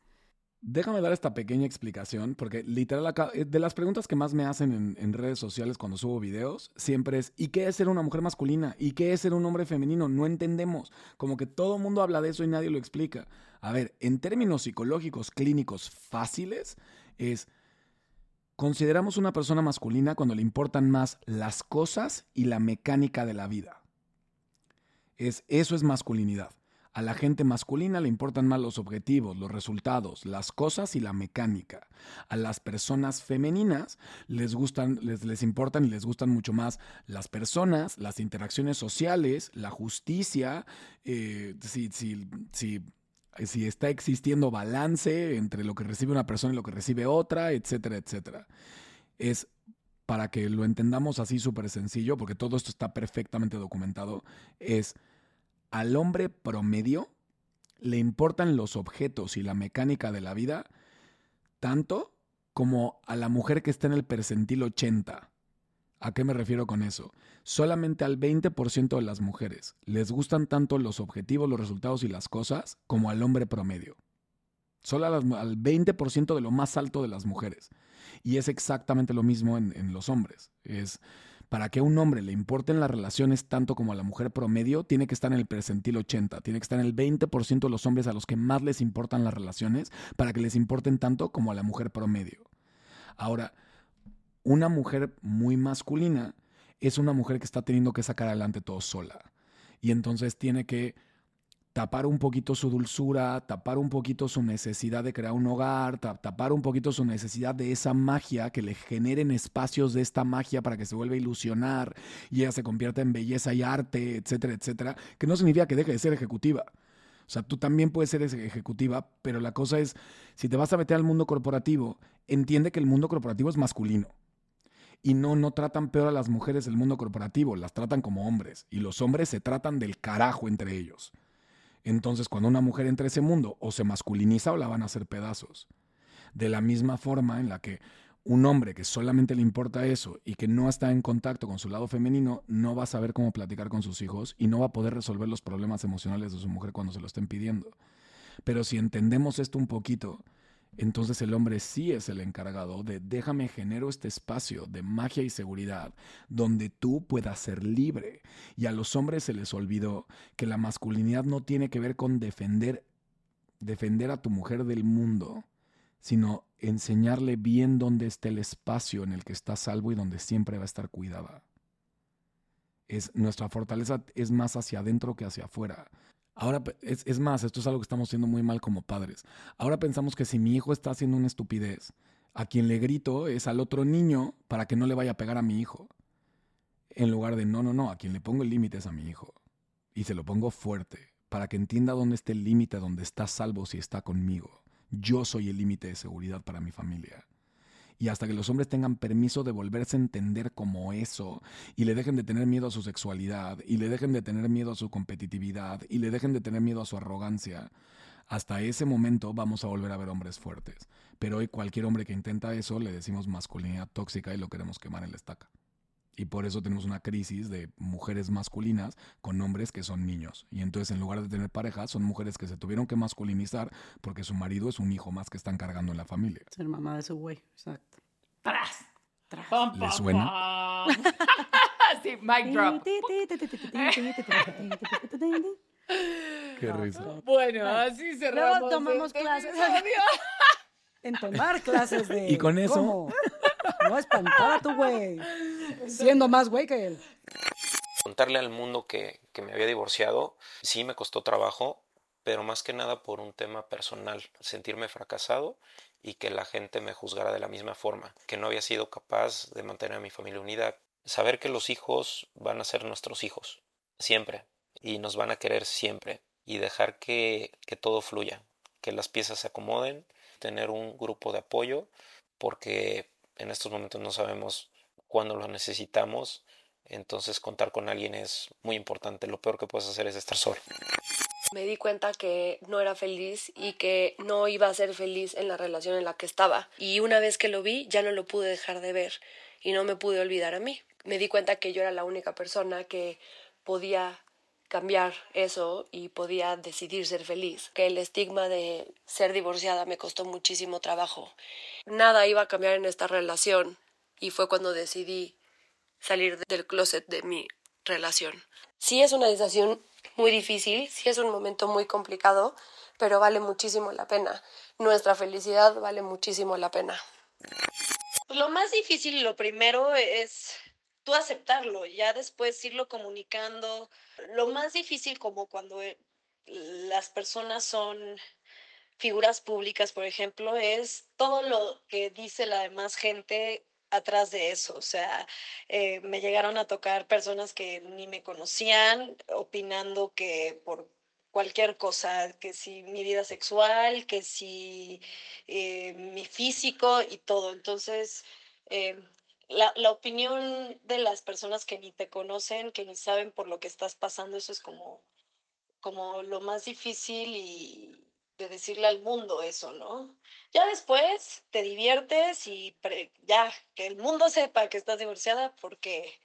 Déjame dar esta pequeña explicación, porque literal, acá, eh, de las preguntas que más me hacen en, en redes sociales cuando subo videos, siempre es, ¿y qué es ser una mujer masculina? ¿Y qué es ser un hombre femenino? No entendemos. Como que todo el mundo habla de eso y nadie lo explica. A ver, en términos psicológicos, clínicos fáciles, es, consideramos una persona masculina cuando le importan más las cosas y la mecánica de la vida. Es, eso es masculinidad. A la gente masculina le importan más los objetivos, los resultados, las cosas y la mecánica. A las personas femeninas les gustan, les, les importan y les gustan mucho más las personas, las interacciones sociales, la justicia, eh, si, si está existiendo balance entre lo que recibe una persona y lo que recibe otra, etcétera, etcétera. Es para que lo entendamos así súper sencillo, porque todo esto está perfectamente documentado, es al hombre promedio le importan los objetos y la mecánica de la vida tanto como a la mujer que está en el percentil 80. ¿A qué me refiero con eso? Solamente al 20% de las mujeres les gustan tanto los objetivos, los resultados y las cosas como al hombre promedio. Solo al 20% de lo más alto de las mujeres. Y es exactamente lo mismo en, en los hombres. Es para que a un hombre le importen las relaciones tanto como a la mujer promedio, tiene que estar en el percentil 80, tiene que estar en el 20% de los hombres a los que más les importan las relaciones, para que les importen tanto como a la mujer promedio. Ahora, una mujer muy masculina es una mujer que está teniendo que sacar adelante todo sola. Y entonces tiene que tapar un poquito su dulzura, tapar un poquito su necesidad de crear un hogar, ta- tapar un poquito su necesidad de esa magia, que le generen espacios de esta magia para que se vuelva a ilusionar y ella se convierta en belleza y arte, etcétera, etcétera, que no significa que deje de ser ejecutiva. O sea, tú también puedes ser eje- ejecutiva, pero la cosa es, si te vas a meter al mundo corporativo, entiende que el mundo corporativo es masculino. Y no, no tratan peor a las mujeres del mundo corporativo, las tratan como hombres. Y los hombres se tratan del carajo entre ellos. Entonces, cuando una mujer entra a ese mundo, o se masculiniza o la van a hacer pedazos. De la misma forma en la que un hombre que solamente le importa eso y que no está en contacto con su lado femenino, no va a saber cómo platicar con sus hijos y no va a poder resolver los problemas emocionales de su mujer cuando se lo estén pidiendo. Pero si entendemos esto un poquito, entonces el hombre sí es el encargado de déjame genero este espacio de magia y seguridad donde tú puedas ser libre. Y a los hombres se les olvidó que la masculinidad no tiene que ver con defender defender a tu mujer del mundo, sino enseñarle bien dónde está el espacio en el que está salvo y donde siempre va a estar cuidada. Es, nuestra fortaleza es más hacia adentro que hacia afuera. Ahora, es, es más, esto es algo que estamos haciendo muy mal como padres. Ahora pensamos que si mi hijo está haciendo una estupidez, a quien le grito es al otro niño para que no le vaya a pegar a mi hijo. En lugar de, no, no, no, a quien le pongo el límite es a mi hijo. Y se lo pongo fuerte, para que entienda dónde está el límite, donde está salvo si está conmigo. Yo soy el límite de seguridad para mi familia. Y hasta que los hombres tengan permiso de volverse a entender como eso, y le dejen de tener miedo a su sexualidad, y le dejen de tener miedo a su competitividad, y le dejen de tener miedo a su arrogancia, hasta ese momento vamos a volver a ver hombres fuertes. Pero hoy cualquier hombre que intenta eso le decimos masculinidad tóxica y lo queremos quemar en la estaca. Y por eso tenemos una crisis de mujeres masculinas con hombres que son niños. Y entonces en lugar de tener pareja, son mujeres que se tuvieron que masculinizar porque su marido es un hijo más que están cargando en la familia. Ser mamá de su güey, exacto. ¡Tras! Tras. Pam, ¿Le suena? pam. sí, mic drop. Qué risa. Bueno, así cerramos. Luego tomamos este clases. En tomar clases de. Y con eso- ¿cómo? No espantar a tu güey. Siendo más güey que él. Contarle al mundo que, que me había divorciado sí me costó trabajo, pero más que nada por un tema personal, sentirme fracasado y que la gente me juzgara de la misma forma, que no había sido capaz de mantener a mi familia unida, saber que los hijos van a ser nuestros hijos, siempre, y nos van a querer siempre, y dejar que, que todo fluya, que las piezas se acomoden, tener un grupo de apoyo, porque en estos momentos no sabemos cuándo lo necesitamos, entonces contar con alguien es muy importante, lo peor que puedes hacer es estar solo. Me di cuenta que no era feliz y que no iba a ser feliz en la relación en la que estaba. Y una vez que lo vi, ya no lo pude dejar de ver y no me pude olvidar a mí. Me di cuenta que yo era la única persona que podía cambiar eso y podía decidir ser feliz. Que el estigma de ser divorciada me costó muchísimo trabajo. Nada iba a cambiar en esta relación y fue cuando decidí salir del closet de mi relación. Sí es una decisión muy difícil, sí es un momento muy complicado, pero vale muchísimo la pena. Nuestra felicidad vale muchísimo la pena. Lo más difícil, lo primero es tú aceptarlo, ya después irlo comunicando. Lo más difícil como cuando eh, las personas son figuras públicas, por ejemplo, es todo lo que dice la demás gente atrás de eso. O sea, eh, me llegaron a tocar personas que ni me conocían, opinando que por cualquier cosa, que si mi vida sexual, que si eh, mi físico y todo. Entonces, la, la opinión de las personas que ni te conocen, que ni saben por lo que estás pasando, eso es como, como lo más difícil y de decirle al mundo eso, ¿no? Ya después te diviertes y pre- ya, que el mundo sepa que estás divorciada porque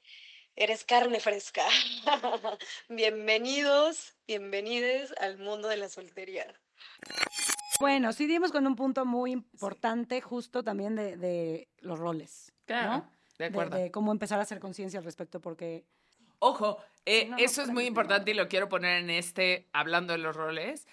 eres carne fresca. Bienvenidos, bienvenides al mundo de la soltería. Bueno, sí dimos con un punto muy importante, justo también de, de los roles. Claro, ¿no? de acuerdo. De, cómo empezar a hacer conciencia al respecto, porque. Ojo, eh, no, no, eso es muy importante y lo quiero poner en este, hablando de los roles.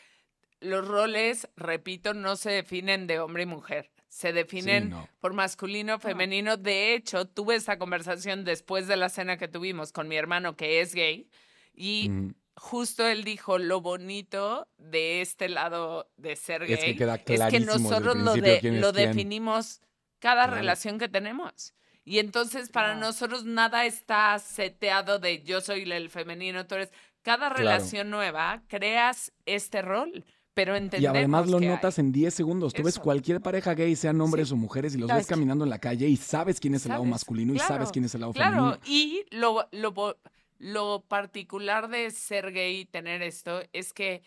Los roles, repito, no se definen de hombre y mujer. Se definen no. por masculino, femenino. De hecho, tuve esta conversación después de la cena que tuvimos con mi hermano que es gay y Ujú. justo él dijo lo bonito de este lado de ser gay Es que queda es que nosotros lo, de- lo quién. definimos cada Claro. relación que tenemos. Y entonces para Claro. nosotros nada está seteado de yo soy el femenino, tú eres. Cada Claro. relación nueva creas este rol, pero Y además lo que hay. notas en 10 segundos. Tú ves cualquier pareja gay, sean hombres Sí. o mujeres, y los Sabes ves caminando en la calle y sabes quién es el lado masculino y sabes Claro, quién es el lado Claro, femenino. y lo, lo, lo particular de ser gay y tener esto es que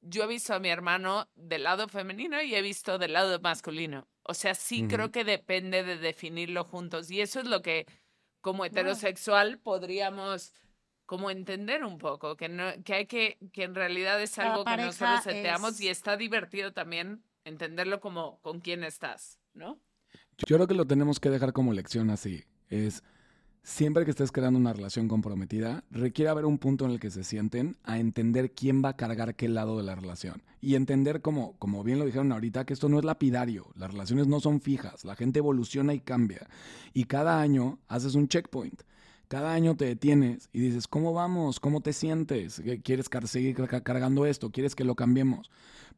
yo he visto a mi hermano del lado femenino y he visto del lado masculino. O sea, sí creo Ujú. que depende de definirlo juntos. Y eso es lo que como heterosexual podríamos como entender un poco, que, no, que hay que, que en realidad es algo que nosotros seteamos y es- está divertido también entenderlo como con quién estás, ¿no? Yo creo que lo tenemos que dejar como lección así. Es siempre que estés creando una relación comprometida, requiere haber un punto en el que se sienten a entender quién va a cargar qué lado de la relación. Y entender, como, como bien lo dijeron ahorita, que esto no es lapidario. Las relaciones no son fijas. La gente evoluciona y cambia. Y cada año haces un checkpoint. Cada año te detienes y dices, ¿cómo vamos? ¿Cómo te sientes? ¿Qué- ¿Quieres seguir car- cargando esto? ¿Quieres que lo cambiemos?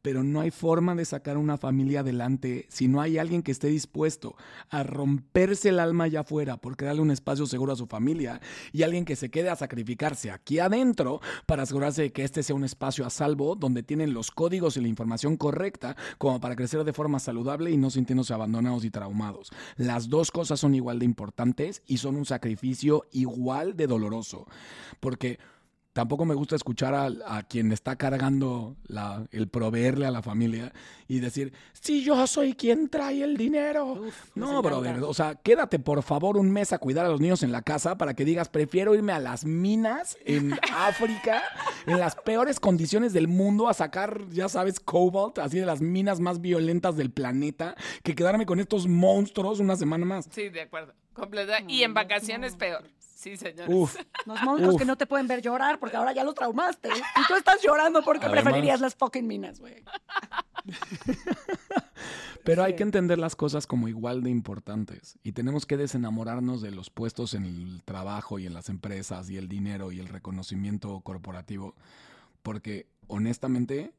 Pero no hay forma de sacar una familia adelante si no hay alguien que esté dispuesto a romperse el alma allá afuera por crearle un espacio seguro a su familia y alguien que se quede a sacrificarse aquí adentro para asegurarse de que este sea un espacio a salvo donde tienen los códigos y la información correcta como para crecer de forma saludable y no sintiéndose abandonados y traumados. Las dos cosas son igual de importantes y son un sacrificio igual de doloroso. Porque tampoco me gusta escuchar a, a quien está cargando la, el proveerle a la familia y decir, sí, yo soy quien trae el dinero. Uf, no, brother, o sea, quédate por favor un mes a cuidar a los niños en la casa para que digas, prefiero irme a las minas en África, en las peores condiciones del mundo, a sacar, ya sabes, cobalt, así de las minas más violentas del planeta, que quedarme con estos monstruos una semana más. Sí, de acuerdo. Completa. Y en vacaciones peor. Sí, señores. Uf. Los monstruos Uf. que no te pueden ver llorar porque ahora ya los traumaste. Y tú estás llorando porque Además- preferirías las fucking minas, güey. Pero hay que entender las cosas como igual de importantes y tenemos que desenamorarnos de los puestos en el trabajo y en las empresas y el dinero y el reconocimiento corporativo, porque honestamente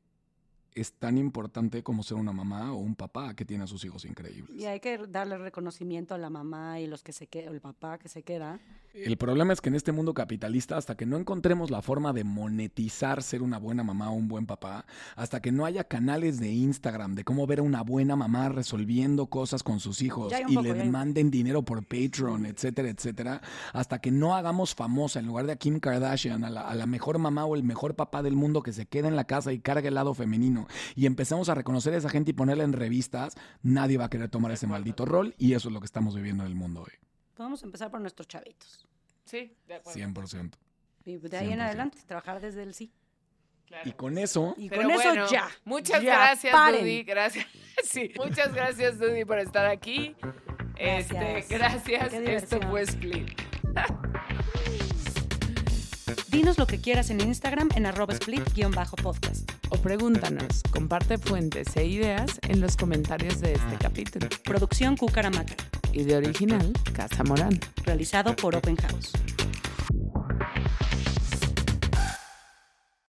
es tan importante como ser una mamá o un papá que tiene a sus hijos increíbles. Y hay que darle reconocimiento a la mamá y los que se queda, el papá que se queda. El problema es que en este mundo capitalista, hasta que no encontremos la forma de monetizar ser una buena mamá o un buen papá, hasta que no haya canales de Instagram de cómo ver a una buena mamá resolviendo cosas con sus hijos y poco, le ya hay un- manden dinero por Patreon, etcétera, etcétera, hasta que no hagamos famosa en lugar de a Kim Kardashian, a la, a la mejor mamá o el mejor papá del mundo que se queda en la casa y carga el lado femenino y empezamos a reconocer a esa gente y ponerla en revistas, nadie va a querer tomar ese maldito rol y eso es lo que estamos viviendo en el mundo hoy. Podemos empezar por nuestros chavitos. Sí, de acuerdo. 100%. Y de ahí en 100%. adelante, trabajar desde el sí. Claro. Y con eso... Y con eso bueno, ya. Muchas ya, gracias, paren. Dudy. Gracias. Sí, muchas gracias, Dudy, por estar aquí. Este, Gracias. gracias. Qué Esto fue Split. Dinos lo que quieras en Instagram en arroba split-podcast. O pregúntanos, comparte fuentes e ideas en los comentarios de este capítulo. Producción Cucaramaca. Y de original, Casa Morán. Realizado por Open House.